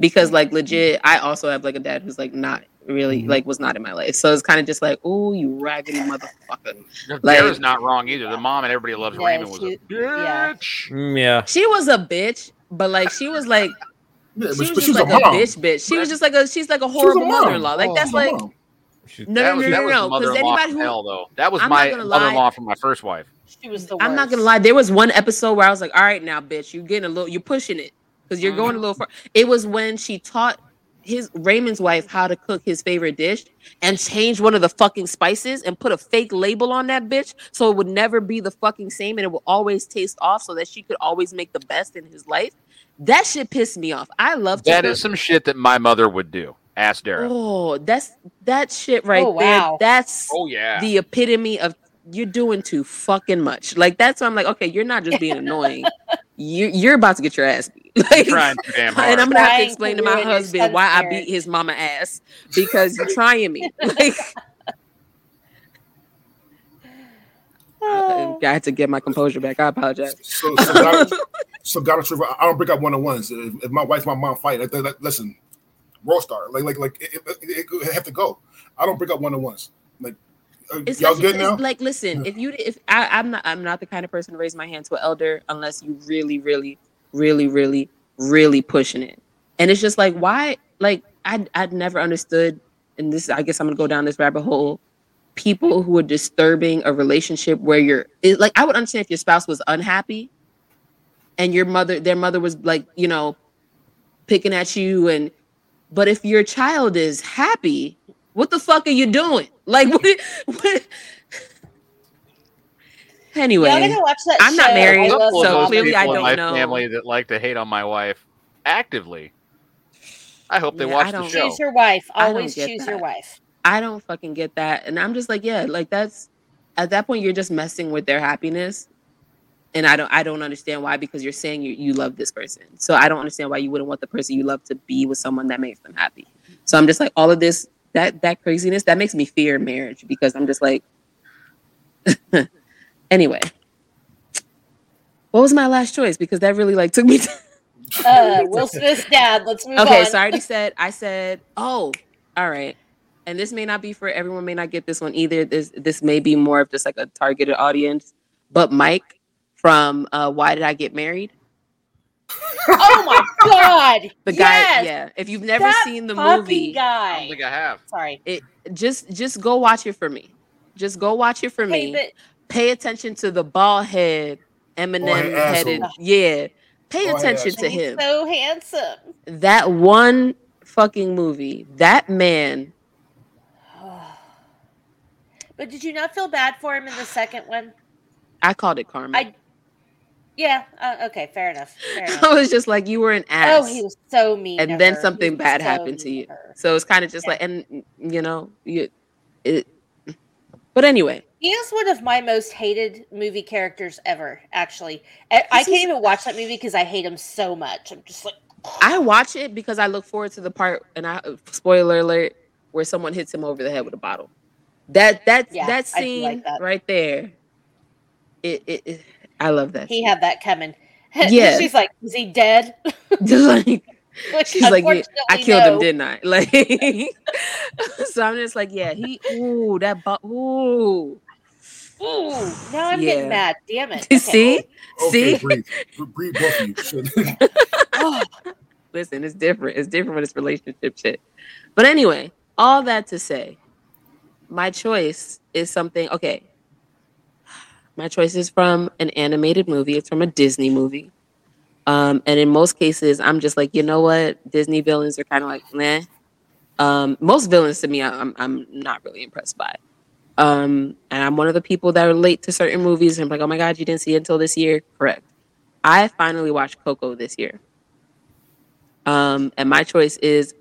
because like legit, I also have like a dad who's like not really Mhm. like was not in my life. So it's kind of just like, oh, you raggedy motherfucker. Like, Like- Dara's not wrong either. The mom and everybody loves Yeah, Raymond was she- a bitch. Mm, yeah. She was a bitch, but like she was like Yeah, she was just like a a, bitch bitch. She was just like a she's like a She a horrible mother-in-law. Like Oh, that's like no that no was, no that no no because anybody who hell, though. That was I'm my not gonna lie. mother-in-law from my first wife. She was the worst. I'm not gonna lie. There was one episode where I was like, "All right, now, bitch, you're getting a little, you're pushing it because you're mm-hmm. going a little far." It was when she taught his Raymond's wife how to cook his favorite dish and change one of the fucking spices and put a fake label on that bitch so it would never be the fucking same and it will always taste off so that she could always make the best in his life. That shit pissed me off. I love to That cook. is some shit that my mother would do. Ask Dara. Oh, that's that shit right Oh, there. wow. That's Oh yeah. the epitome of you're doing too fucking much. Like that's why I'm like, okay, you're not just being *laughs* annoying. You you're about to get your ass beat. *laughs* Like, trying damn hard. and I'm gonna have to Trying to explain to my husband son's why I beat his mama ass because you're trying me. *laughs* Like Oh. I had to get my composure back. I apologize. So, so, God, *laughs* so God is I don't break up one on ones. If, if my wife, my mom fight, like, like, listen, world star, like, like, like, it, it, it, it have to go. I don't break up one on ones. Like, It's y'all like, good now? like listen, if you if I, I'm not I'm not the kind of person to raise my hand to an elder unless you really, really, really, really, really pushing it. And it's just like why like I I'd never understood, and this I guess I'm gonna go down this rabbit hole. People who are disturbing a relationship where you're it, like I would understand if your spouse was unhappy and your mother their mother was like, you know, picking at you and but if your child is happy, what the fuck are you doing? Like what, what *laughs* Anyway, Y'all gotta watch that I'm not married, I Love Couple of so clearly I don't my know. family that like to hate on my wife actively. I hope they Yeah, watch the show. Choose your wife. Always get choose your wife. I don't fucking get that. And I'm just like, yeah, like that's at that point you're just messing with their happiness. And I don't I don't understand why because you're saying you, you love this person. So I don't understand why you wouldn't want the person you love to be with someone that makes them happy. So I'm just like all of this that that craziness that makes me fear marriage because I'm just like *laughs* anyway. What was my last choice? Because that really like took me *laughs* to Uh, Will Smith's dad. Let's move okay, on. so I already said I said, oh, all right. And this may not be for everyone, may not get this one either. This this may be more of just like a targeted audience. But Mike from uh Why Did I Get Married? Oh my god. *laughs* The guy, yeah. If you've never that seen the fucking movie, I don't think I have. Sorry. it just just go watch it for me. Just go watch it for Hey, me. but Pay attention to the bald head, Eminem Bald-head headed. Yeah. Pay Bald-head attention to he's him. so handsome. That one fucking movie, that man *sighs* But did you not feel bad for him in the second one? I called it karma. I- Yeah. Uh, okay. Fair enough. Fair *laughs* enough. I was just like, you were an ass. Oh, he was so mean. and then her. something bad so happened to you. her. So it's kind of just Yeah. like, and you know, you, it. But anyway, He is one of my most hated movie characters ever. Actually, I, I can't even watch that movie because I hate him so much. I'm just like, *sighs* I watch it because I look forward to the part, and I spoiler alert, where someone hits him over the head with a bottle. That that Yeah, that scene like that. right there. It, it, it I love that. he scene. had that coming. *laughs* Yeah. she's like, is he dead? Just *laughs* *laughs* like Which she's like, yeah, I unfortunately, killed him, didn't I? Like, so I'm just like, yeah, he, ooh, that, bo- ooh, Ooh, now I'm Yeah. getting mad. Damn it. see, Okay, see. breathe. Breathe, both of you. Oh, *sighs* listen, it's different. It's different when it's relationship shit. But anyway, all that to say, my choice is something. Okay, my choice is from an animated movie. It's from a Disney movie. Um, and in most cases, I'm just like, you know what? Disney villains are kind of like, meh. Um, most villains to me, I'm I'm not really impressed by. Um, and I'm one of the people that relate to certain movies. And I'm like, oh my god, you didn't see it until this year? Correct. I finally watched Coco this year. Um, and my choice is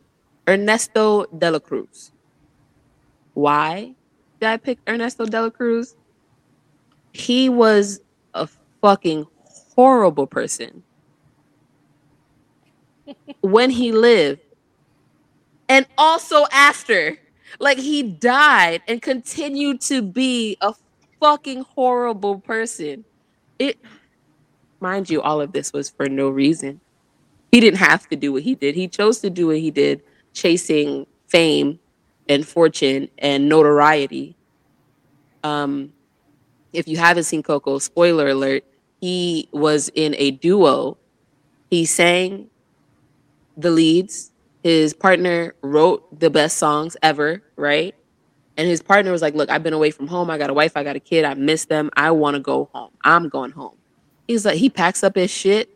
Ernesto de la Cruz. Why did I pick Ernesto de la Cruz? He was a fucking horrible person *laughs* when he lived and also after. Like he died and continued to be a fucking horrible person. It mind you, all of this was for no reason. he didn't have to do what he did. He chose to do what he did, chasing fame and fortune and notoriety. Um, if you haven't seen Coco, spoiler alert, he was in a duo. He sang the leads. His partner wrote the best songs ever, right? And his partner was like, Look, I've been away from home. I got a wife. I got a kid. I miss them. I want to go home. I'm going home. He's like, he packs up his shit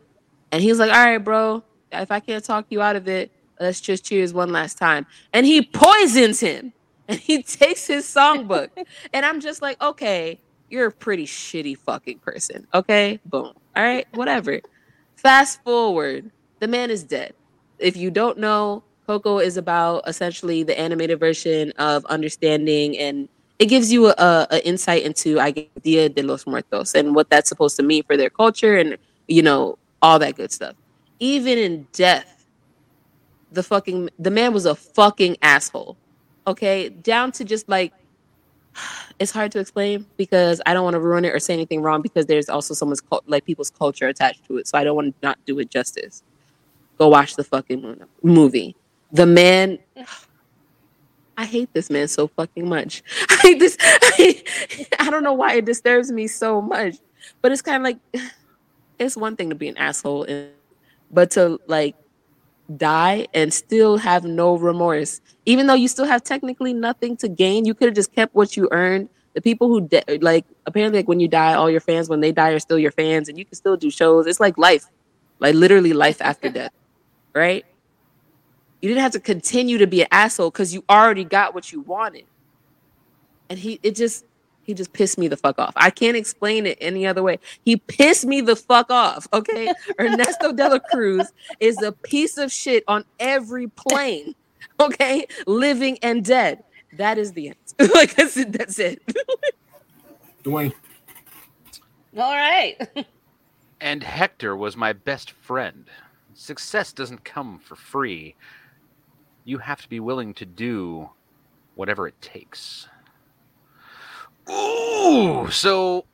and he's like, All right, bro, if I can't talk you out of it, let's just cheers one last time. And he poisons him and he *laughs* takes his songbook. and I'm just like, Okay, you're a pretty shitty fucking person. Okay, boom. All right, whatever. Fast forward, the man is dead. If you don't know, Coco is about essentially the animated version of understanding and it gives you a, a insight into I guess Dia de los Muertos and what that's supposed to mean for their culture and you know all that good stuff. Even in death, the fucking the man was a fucking asshole. Okay, down to just like *sighs* it's hard to explain because I don't want to ruin it or say anything wrong because there's also someone's like people's culture attached to it. So I don't want to not do it justice. Go watch the fucking movie. The man. *sighs* I hate this man so fucking much. *laughs* I hate this. *laughs* I, I don't know why it disturbs me so much, but it's kind of like *sighs* it's one thing to be an asshole, and, but to like die and still have no remorse, even though you still have technically nothing to gain. You could have just kept what you earned. The people who de- like apparently like when you die, all your fans when they die are still your fans, and you can still do shows. It's like life, like literally life after *laughs* death, right? You didn't have to continue to be an asshole because you already got what you wanted. And he it just he just pissed me the fuck off. I can't explain it any other way. He pissed me the fuck off. Okay. *laughs* Ernesto de la Cruz is a piece of shit on every plane. *laughs* Okay. Living and dead. That is the end. *laughs* like that's it. That's it. Dwayne. All right. and Hector was my best friend. Success doesn't come for free. You have to be willing to do whatever it takes. Ooh, so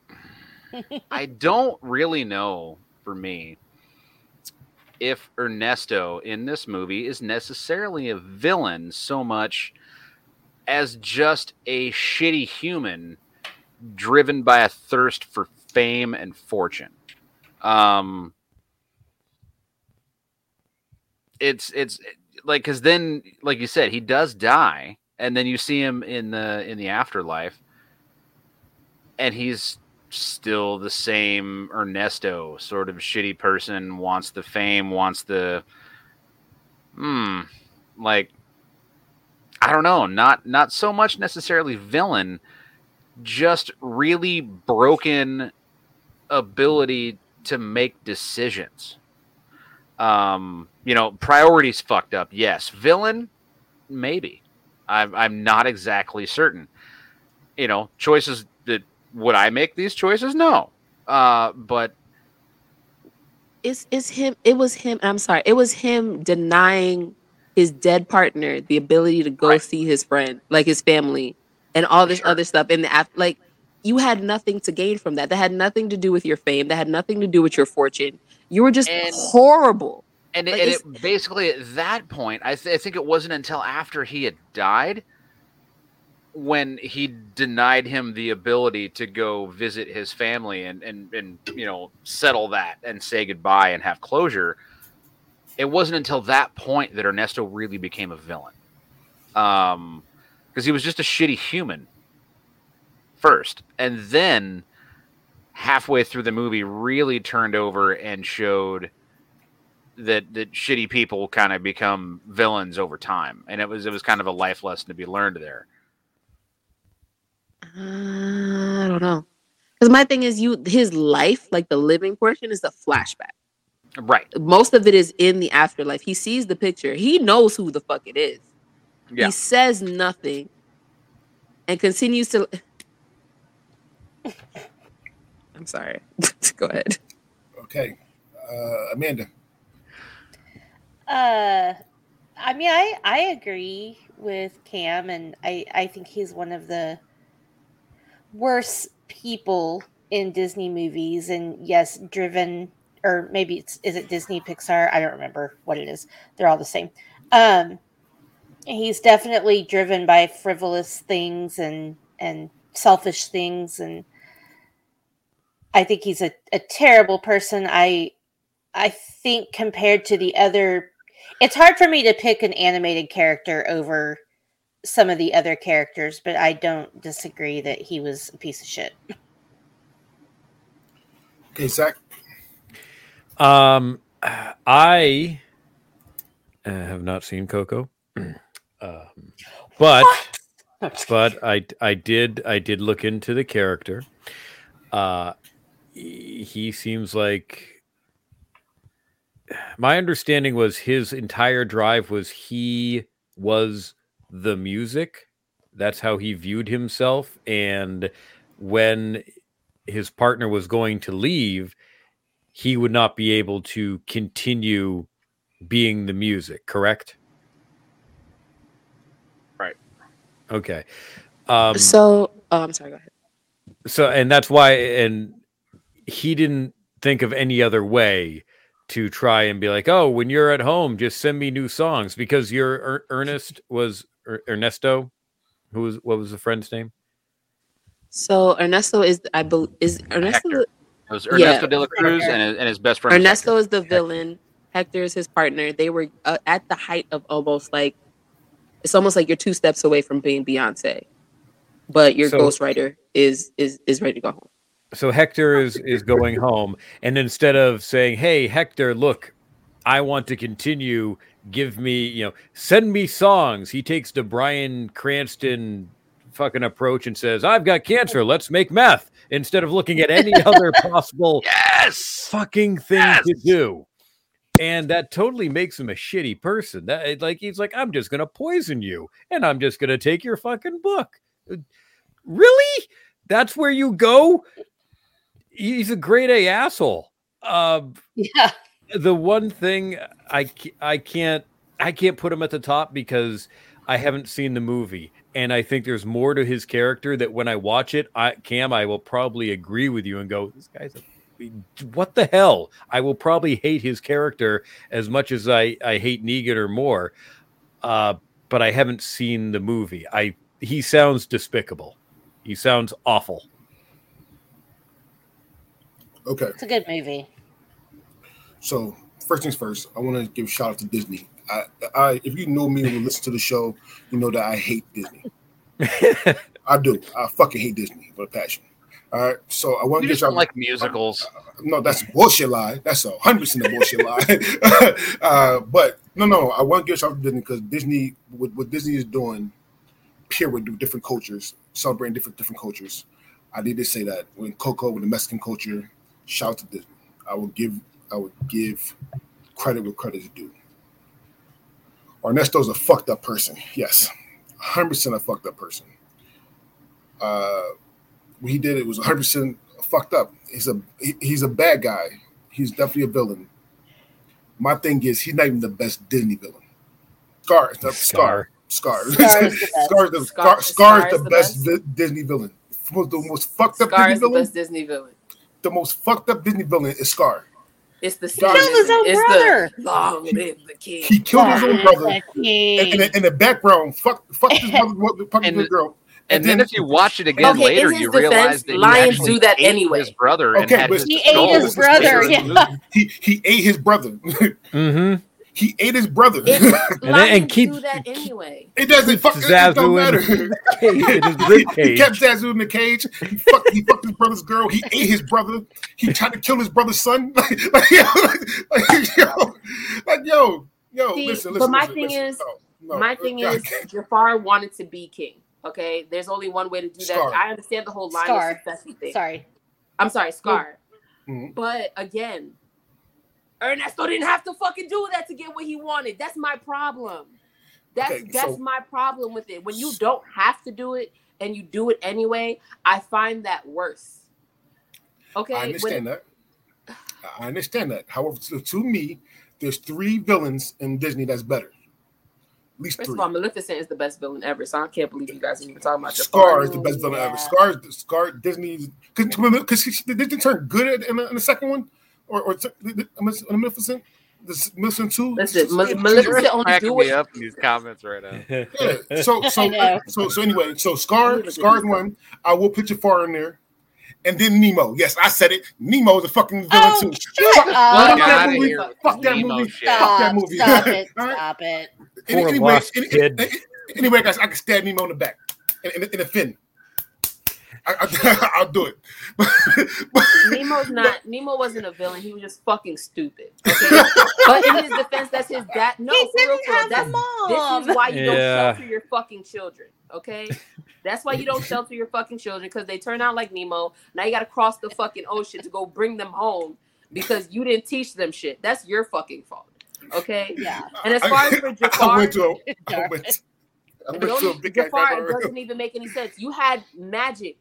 *laughs* I don't really know for me if Ernesto in this movie is necessarily a villain so much as just a shitty human driven by a thirst for fame and fortune. Um, it's it's like because then, like you said, he does die, and then you see him in the in the afterlife, and he's still the same Ernesto, sort of shitty person, wants the fame, wants the hmm, like I don't know, not not so much necessarily villain, just really broken ability to make decisions. Um, you know, priorities fucked up. Yes, villain, maybe. I'm I'm not exactly certain. You know, choices would I make these choices? No. Uh, but it's it's him. It was him. I'm sorry. It was him denying his dead partner the ability to go right. see his friend, like his family, and all this sure. other stuff. In the like you had nothing to gain from that. That had nothing to do with your fame. That had nothing to do with your fortune. You were just and, horrible. And, like, and it, basically at that point, I, th- I think it wasn't until after he had died when he denied him the ability to go visit his family and, and, and you know settle that and say goodbye and have closure it wasn't until that point that ernesto really became a villain. Um because he was just a shitty human first. And then halfway through the movie really turned over and showed that that shitty people kind of become villains over time. And it was it was kind of a life lesson to be learned there I don't know. Because my thing is, you his life, like the living portion, is a flashback. Right. Most of it is in the afterlife. He sees the picture. He knows who the fuck it is. Yeah. He says nothing and continues to. *laughs* I'm sorry. *laughs* Go ahead. Okay. Uh, Amanda. Uh, I mean, I I agree with Cam, and I I think he's one of the worse people in Disney movies, and yes, driven or maybe it's is it Disney Pixar? I don't remember what it is. They're all the same. Um, he's definitely driven by frivolous things and and selfish things, and I think he's a, a terrible person. I I think compared to the other, it's hard for me to pick an animated character over some of the other characters, but I don't disagree that he was a piece of shit. Okay, Zach. Um, I uh, have not seen Coco, *clears throat* um, but but I I did I did look into the character. Uh, he he seems like my understanding was his entire drive was he was the music. That's how he viewed himself, and when his partner was going to leave, he would not be able to continue being the music, correct? Right. Okay. Um, so, oh, I'm sorry. Go ahead. so, and that's why, and he didn't think of any other way to try and be like, oh, when you're at home, just send me new songs because your er- Ernest was Ernesto. Who was what was the friend's name? So Ernesto is I believe is Ernesto Hector. It was Ernesto Yeah. de la Cruz and his, and his best friend. was Ernesto Hector. is the villain. Hector is his partner. They were uh, at the height of almost like it's almost like you're two steps away from being Beyonce, but your So- ghostwriter is is is ready to go home. so Hector is is going home, and instead of saying, "Hey, Hector, look, I want to continue. Give me, you know, send me songs," he takes the Bryan Cranston fucking approach and says, "I've got cancer. Let's make meth." Instead of looking at any *laughs* other possible Yes. fucking thing Yes! to do. And that totally makes him a shitty person. That like he's like, I'm just gonna poison you, and I'm just gonna take your fucking book. Really? That's where you go? He's a grade A asshole. Um, *laughs* Yeah. The one thing I I can't I can't put him at the top because I haven't seen the movie, and I think there's more to his character that when I watch it, I Cam, I will probably agree with you and go, this guy's a what the hell? I will probably hate his character as much as I I hate Negan or more, uh, but I haven't seen the movie. I he sounds despicable. He sounds awful. Okay, It's a good movie. So first things first, I want to give a shout out to Disney. I, I, if you know me and listen to the show, you know that I hate Disney. *laughs* I do. I fucking hate Disney with a passion. All right, so I want to just get don't y'all. like musicals. no, that's a bullshit lie. That's a hundred percent a bullshit lie. *laughs* uh, but no, no, I want to give shout out to Disney because Disney, what, what Disney is doing, pure with different cultures, celebrating different different cultures. I need to say that when Coco with the Mexican culture, shout out to Disney. I will give I would give credit where credit is due. Ernesto's a fucked up person. Yes, hundred percent a fucked up person. Uh, what he did it was 100 percent fucked up. He's a he- he's a bad guy. He's definitely a villain. My thing is he's not even the best Disney villain. Scar, Scar, Scar, Scar. Scar is the *laughs* best. Scar, Scar- is is the the best best. Disney villain. The most fucked up Scar Disney is the best Disney villain. The most fucked up Disney villain is Scar. It's the same. He killed his own it's brother. The, Long live the king. He killed his own brother. And in, the, in the background, fuck, fuck his brother, *laughs* fuck And- his girl. And then if you watch it again Okay, later, in his you defense, realize that lions do that ate anyway. His brother and Okay, had but- his He ate his brother, yeah. *laughs* he he ate his brother. *laughs* Mm-hmm. He ate his brother. It, *laughs* and lions keep- do that anyway. It doesn't fucking it don't matter. in cage- in his *laughs* he, rib he cage. kept Zazu in the cage. He fucked, he fucked his brother's girl. He ate his brother. He tried to kill his brother's son. *laughs* like, like, yo, like, yo, like, yo, yo, See, listen, but my listen, thing listen. is- No, no, My thing God, is, Jafar wanted to be king. Okay, there's only one way to do that. I understand the whole line Scar. of succession thing. Sorry. I'm sorry, Scar. Mhm. But again, Ernesto didn't have to fucking do that to get what he wanted. That's my problem. That's Okay, that's so- my problem with it. When you don't have to do it and you do it anyway, I find that worse. Okay, I when- understand that. I understand that. However, to, to me, there's three villains in Disney that's better. At least First three. of all, Maleficent is the best villain ever, so I can't believe you guys are even talking about Scar is the best villain Yeah. ever. Scar, Scar, Disney's because Disney turned good in the, in the second one or or t- the- the- Maleficent, the Maleficent two. Listen, Ma- Yeah, Maleficent only cracking do me it. up in these comments right now. *laughs* Yeah. So *laughs* so I so so anyway, so Scar Scar's one. I will put Jafar in there, and then Nemo. Yes, I said it. Nemo is a fucking villain Oh, too. shut Fuck, up. fuck Get that outta movie. Fuck that Nemo movie. shit. Fuck that Stop, movie. stop it, *laughs* stop it. Any- anyway, any- Anyway, guys, I can stab Nemo in the back in, in, in the fin. I, I, *laughs* I'll do it. *laughs* Nemo's not. Nemo wasn't a villain. He was just fucking stupid. Okay, but in his defense, that's his dad. No, he for didn't real, for real, have a that's mom. This is why you Yeah. don't shelter your fucking children. Okay, that's why you don't shelter your fucking children because they turn out like Nemo. Now you got to cross the fucking ocean to go bring them home because you didn't teach them shit. That's your fucking fault. Okay. yeah. And as far as for *laughs* I Jafar, went to a, I went, I went to a don't- big ass Jafar doesn't even make any sense. You had magic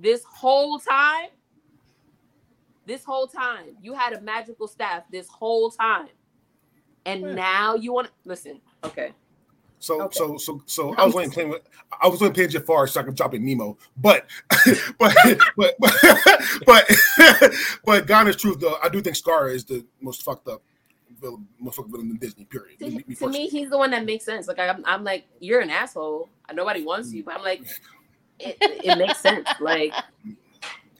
this whole time. This whole time, you had a magical staff this whole time, and Yeah. now you want to listen. Okay, So Okay. so so so I was only playing with I was only playing Jafar so I could drop in Nemo, but *laughs* but but but *laughs* but, *laughs* but God is truth though. I do think Scar is the most fucked up villain, most fucked villain in Disney. Period. to, Me- me to me, he's the one that makes sense. Like I'm, I'm like, you're an asshole. Nobody wants you, but I'm like, it, it makes sense. Like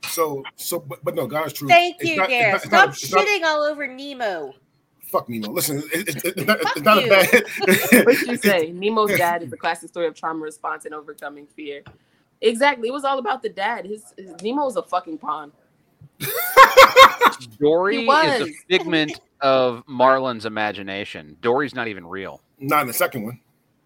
so so but, but no, God is truth. Thank It's you, not- it's not- it's Stop not- it's not- shitting all over Nemo. Fuck Nemo. Listen, it, it, it's not, it's not a bad. *laughs* what you say? *laughs* Nemo's dad is a classic story of trauma response and overcoming fear. Exactly. It was all about the dad. His, his Nemo was a fucking pawn. *laughs* Dory is a figment of Marlin's imagination. Dory's not even real. Not in the second one.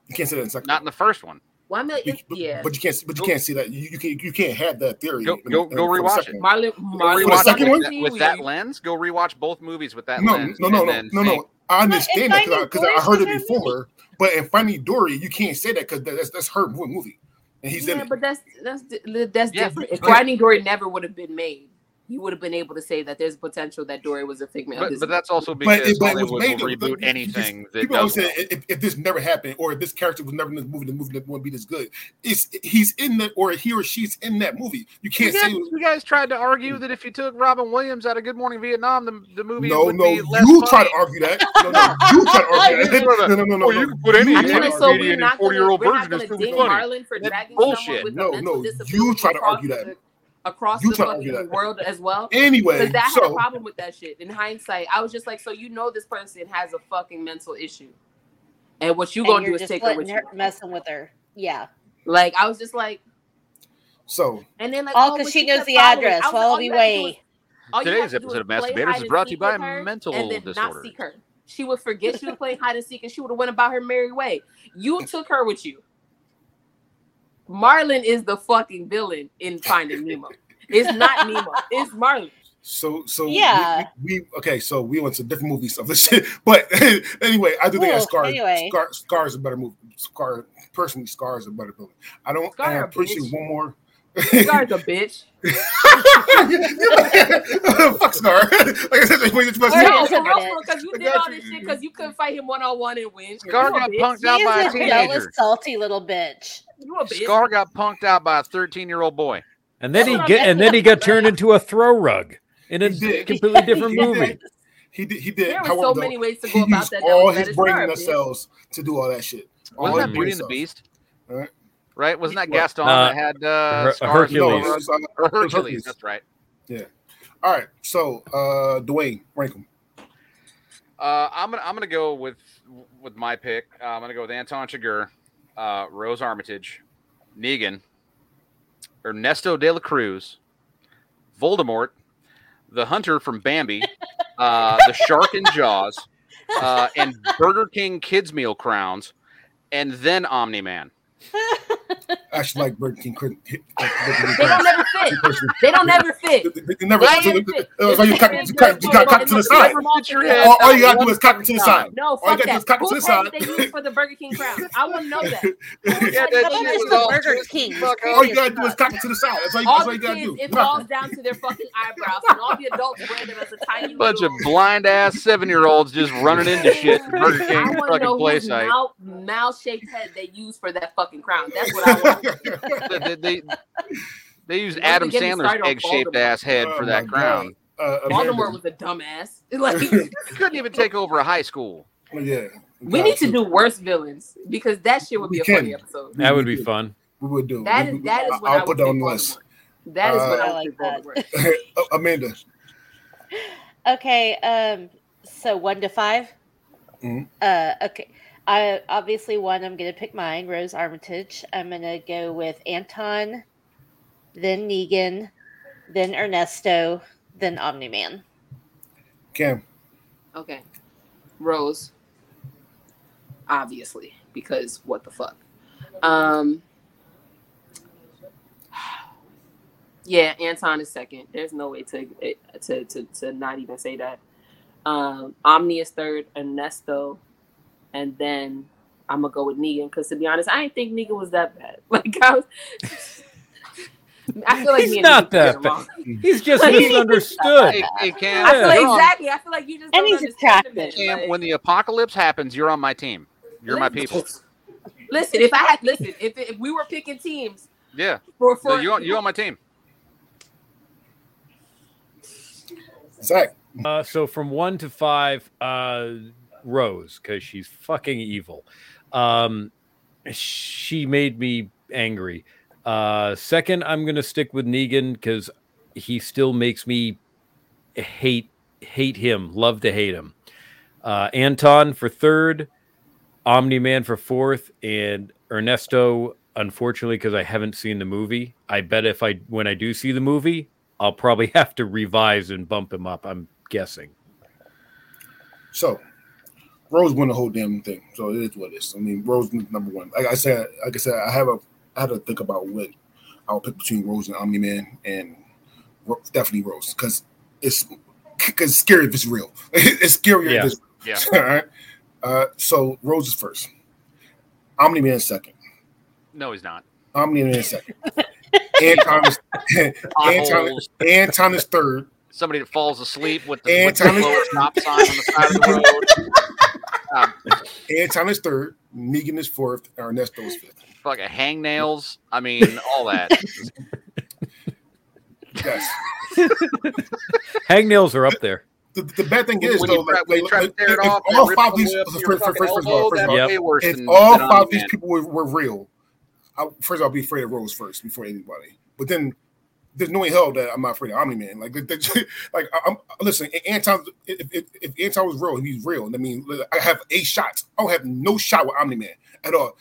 You can't say that in the second. Not in the first one. One one. million. But, Yeah. but you can't. But you can't see that. You, you can't. You can't have that theory. Go- in- go- in- go rewatch it. My, Marlin, Go Marlin For the second one? with, with that lens. Go rewatch both movies with that No, lens. no, no, and no, no, no. I understand that because I, Dory heard it was her before. But in Finding Dory, you can't say that because that's that's her movie, and he's in yeah, it. but that's that's that's Yeah, different. If Finding Dory never would have been made, you would have been able to say that there's potential that Dory was a figment of But, his. but that's also But because it, but it was Hollywood made. will to- reboot you- you- anything that People always does say well. if, if this never happened, or if this character was never in this movie, the movie wouldn't be this good. It's he's in that, or he or she's in that movie. You You can't guys, say you guys tried to argue that if you took Robin Williams out of Good Morning Vietnam, the, the movie no, would no. be less You funny. try to argue that. No, no. You try to argue *laughs* that. No, no, No, no, no, no. You no. can put any- You any try to Actually, argue so that. we're not 40 year old gonna, version is gonna too ding funny. Marlin for That's dragging bullshit. No, no, you try to argue that. The- across You the try to argue fucking world as well. Anyway, Because that had a problem with that shit. In hindsight, I was just like, so you know this person has a fucking mental issue, and what you And gonna do is take her letting with her you. messing with her. Yeah. Like I was just like, so and then like All oh, 'cause but she kept knows the following. address. I was like, Follow all me you had to do way. is- all you Today's had to do episode of Master play is brought to you by mental and then not seek her. She would forget she was playing hide and seek, and she would have went about her merry way. You *laughs* took her with you. Marlin is the fucking villain in Finding *laughs* Nemo. It's not Nemo. It's Marlin. So so Yeah. we, we okay. So we went to different movies *laughs* of this shit, but *laughs* anyway, I do think that Scar, anyway. Scar Scar is a better movie. Scar personally, Scar is a better villain. I don't. Scar and I a appreciate bitch. one more. Scar's a bitch. Fuck Scar. like I said, when you're No, is to- a bitch. because you I did all you. this shit because you couldn't fight him one on one and win. Scar got bitch. punked out by a is a jealous, teenager. salty little bitch. You a bitch. Scar got punked out by a 13 year old boy. And then That's he get and then he got turned into a throw rug in a *laughs* completely different He did. movie. He did. He did. There were However, so though, many ways to go about used that. all that his is brain in the cells to do all that shit. All Wasn't his that Beauty and the. Beast? Alright. Right? Wasn't that What? Gaston Uh, that had uh, Her- scars Hercules. No, over- it was, or it was Hercules. Hercules. That's right. Yeah. All right. So, uh, Dwayne, rank him. Uh, I'm gonna I'm gonna go with with my pick. Uh, I'm gonna go with Anton Chigurh, uh, Rose Armitage, Negan, Ernesto de la Cruz, Voldemort, the Hunter from Bambi, uh, the Shark in Jaws, uh, and Burger King Kids Meal Crowns, and then Omni Man. *laughs* I actually like Burger King. Burger King They don't ever fit. They don't ever fit. They, they never. They never fit. uh, so you cock, you cock, you got cock to the side. Get your head All, all you gotta do is cock it to the side. No, All you fuck gotta do that. is cock it to the head side. they use for the Burger King crown? *laughs* I want to know that. Yeah, How that about shit this was the all Burger King? all you gotta do is cock it to the side. That's all you, All that's all you gotta kids, do. it falls down to their fucking eyebrows, and all the adults wear them as a tiny *laughs* bunch of blind ass seven year olds just running into shit at Burger *laughs* I King want to fucking know play whose site. mouth, mouth shaped head they use for that fucking crown. That's what I want. They, they, they used Don't Adam Sandler's egg shaped ass head Oh for that crown. Uh, Baltimore Amanda. was a dumbass. *laughs* *laughs* Like couldn't even take over a high school. yeah. we need to do worse villains because that shit would be We a funny episode. That would be fun. We would do. That we, is that is I- what I'll I put would that on pick the list. Baltimore. That is what Uh, I I like Baltimore. Uh, *laughs* Amanda. Okay, um, so one to 5 Mhm. Uh, okay. I obviously one. I'm gonna pick mine, Rose Armitage. I'm gonna go with Anton, then Negan, then Ernesto, then Omni Man. Cam. Okay. Rose. Obviously, because what the fuck. Um Yeah, Anton is second. There's no way to to to, to not even say that. Um Omni is third, Ernesto, and then I'm gonna go with Negan because to be honest, I didn't think Negan was that bad. *laughs* Like I was *laughs* I feel like He's me not that bad. along. He's just Like, *laughs* misunderstood. Hey, hey Cam, I feel like you're exactly. I feel like you just And don't he's understand attractive. Cam, Like- when the apocalypse happens, you're on my team. You're my people. Listen, if I had listen, if if we were picking teams Yeah, for so for you on you on my team. Zach. Uh, so from one to five, uh, Rose, because she's fucking evil. Um, she made me angry. Uh, second, I'm gonna stick with Negan because he still makes me hate hate him, love to hate him. Uh, Anton for third, Omni Man for fourth, and Ernesto. Unfortunately, because I haven't seen the movie, I bet if I when I do see the movie, I'll probably *laughs* have to revise and bump him up. I'm guessing. So Rose won the whole damn thing. So it is what it is. I mean, Rose number one. Like I said, like I said, I have a I had to think about what I'll pick between Rose and Omni Man, and Ro- definitely Rose because it's because scary if it's real. *laughs* it's scarier Yeah. if it's Yeah. *laughs* All right. Uh, so Rose is first. Omni Man second. No, he's not. Omni Man second. Anton is, Anton, Potholes, Anton is third. somebody that falls asleep with the, And with the lower stop sign on the side of the *laughs* road. Um, *laughs* Anton is third. Negan is fourth. and Ernesto is fifth. fucking hangnails. I mean, all that. *laughs* Yes. *laughs* Hangnails are up there. The, the bad thing is when though, try, like, like, like, if off, all five of these first, first, first, first, of all, first of all, Yep. way worse if all five of these people were, were real, I, first I'll be afraid of Rose first before anybody. But then there's no way in hell that I'm not afraid of Omni Man. Like, the- the- *laughs* like I'm listen. Anton, if, if, if Anton was real, he's real. I mean, I have eight shots. I don't have no shot with Omni Man at all.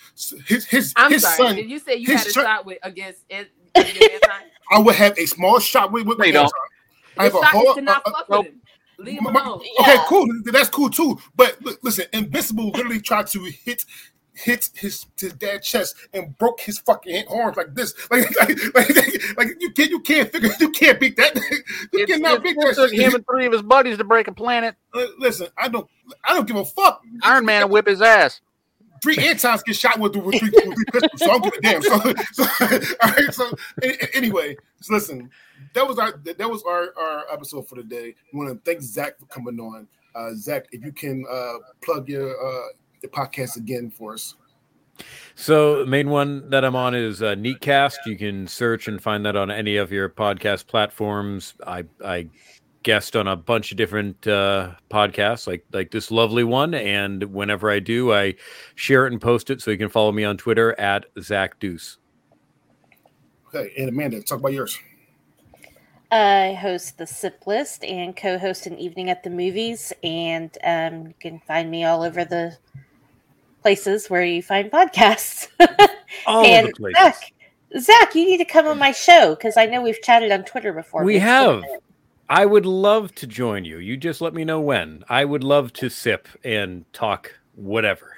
His his I'm his sorry. son, Did you say you had a son- shot with against it? against Anton? I would have a small shot with, with, No, you with don't. Anton. I have a whole. to not uh, fuck with him. Leave him My- my- alone. Okay, Yeah. cool. That's cool too. But li- listen, Invincible literally tried to hit hit his his dad's chest and broke his fucking arms like this. *laughs* Like like, like, like you can't you can't figure you can't beat that. *laughs* You It's, cannot it's, beat that. took him and three of his buddies to break a planet. Uh, Listen, I don't I don't give a fuck. Iron Man whip his ass. Three Antons get shot with, with, three, with three pistols, so I don't give a damn. So, *laughs* so all right. So anyway, so listen, that was our that was our, our episode for today. We want to thank Zach for coming on. Uh, Zach, if you can uh, plug your uh, the podcast again for us. So the main one that I'm on is uh, Neatcast. You can search and find that on any of your podcast platforms. I I guest on a bunch of different uh, podcasts, like like this lovely one, and whenever I do, I share it and post it. So you can follow me on Twitter at Zach Deuce. Okay, and Amanda, talk about yours. I host the Sip List and co-host an evening at the movies, and um, you can find me all over the places where you find podcasts. *laughs* All and the places. Zach, Zach, you need to come on my show because I know we've chatted on Twitter before. We but it's been a have. I would love to join you. You just let me know when. I would love to sip and talk whatever.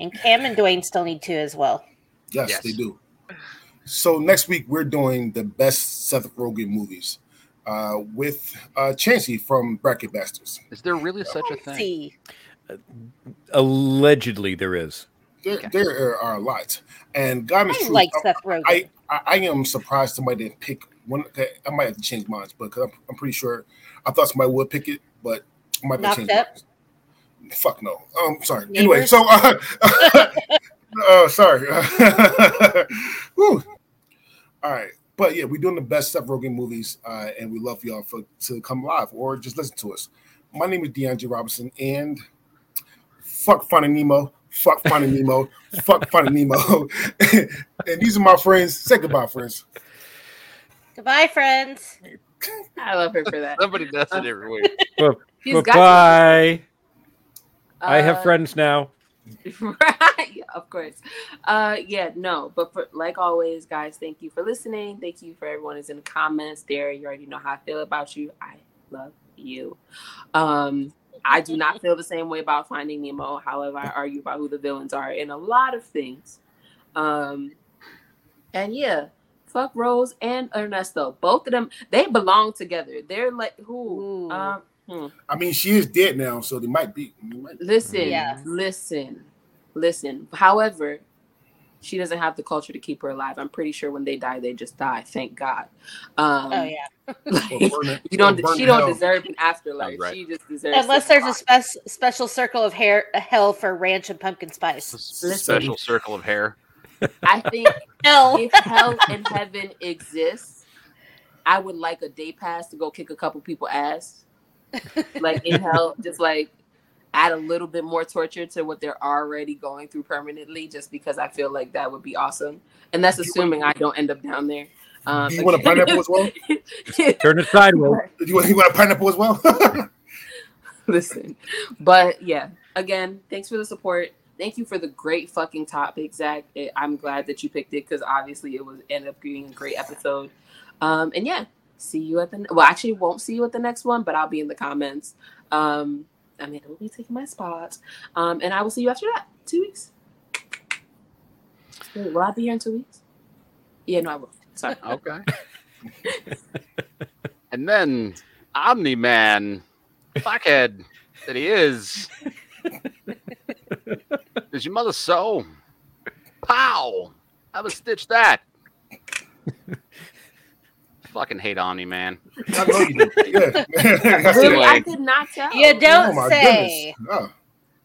And Cam and Dwayne still need to as well. Yes, Yes. they do. So next week we're doing the best Seth Rogen movies uh, with uh, Chansey from Bracket Bastards. Is there really such a Let's thing? See. Allegedly, there is. There, Okay. there are a lot, and God is I true. like I- Seth Rogen. I, I I am surprised somebody didn't pick one. I might have to change mine, but because I'm, I'm pretty sure I thought somebody would pick it, but I might have Knocked to change Up? mine. Fuck no. Um, sorry. Anyway, so *laughs* uh, uh sorry. *laughs* Whew. All right, but yeah. yeah, we're doing the best Seth Rogen movies, uh, and we love y'all for to come live or just listen to us. My name is DeAndre Robinson, and fuck Finding Nemo, fuck Finding Nemo, *laughs* fuck Finding Nemo, *laughs* and these are my friends. Say goodbye, friends. Goodbye, friends. I love her for that. Somebody does it every week. *laughs* He's got Bye. I have Uh, friends now. right yeah, of course uh yeah no but for like always guys thank you for listening thank you for everyone who's in the comments there you already know how i feel about you i love you um i do not feel the same way about finding nemo however i argue about who the villains are in a lot of things um and yeah fuck rose and ernesto both of them they belong together they're like who um hmm. I mean, she is dead now, so they might be. they might- Listen, Yeah. listen, listen. However, she doesn't have the culture to keep her alive. I'm pretty sure when they die, they just die. Thank God. Um, oh yeah. *laughs* like, it- you don't. burn She don't hell. deserve an afterlife. Right. She just deserves. Unless to there's a die. spec- special circle of hair hell for ranch and pumpkin spice. Special circle of hair. I think *laughs* Hell. if hell and heaven exists, I would like a day pass to go kick a couple people ass. *laughs* Like in hell, just like add a little bit more torture to what they're already going through permanently, just because I feel like that would be awesome. And that's assuming I don't end up down there. Um, Do you want a pineapple as well? *laughs* Turn it sideways. Do you want, you want a pineapple as well? *laughs* Listen, but yeah, again, thanks for the support. Thank you for the great fucking topic, Zach. It, I'm glad that you picked it because obviously it was ended up being a great episode. Um, and yeah, see you at the well, actually won't see you at the next one, but I'll be in the comments. Um, I mean, it will be taking my spot. Um, and I will see you after that. Two weeks. Wait, will I be here in two weeks? Yeah, no, I will. Sorry. *laughs* Okay. *laughs* and then Omni Man, fuckhead that he is, *laughs* is your mother so? Pow! How to stitch that? Fucking hate Omni Man. I know you do. Yeah. *laughs* I see Really. I could not tell. You don't Oh, say. goodness. Oh.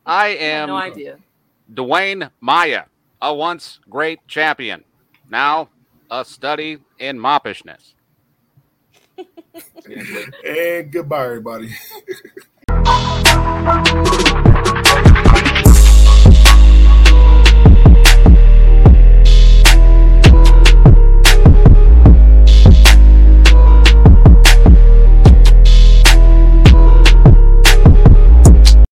I I am no idea. Dwayne Maya, a once great champion, now a study in moppishness. And goodbye, everybody. *laughs*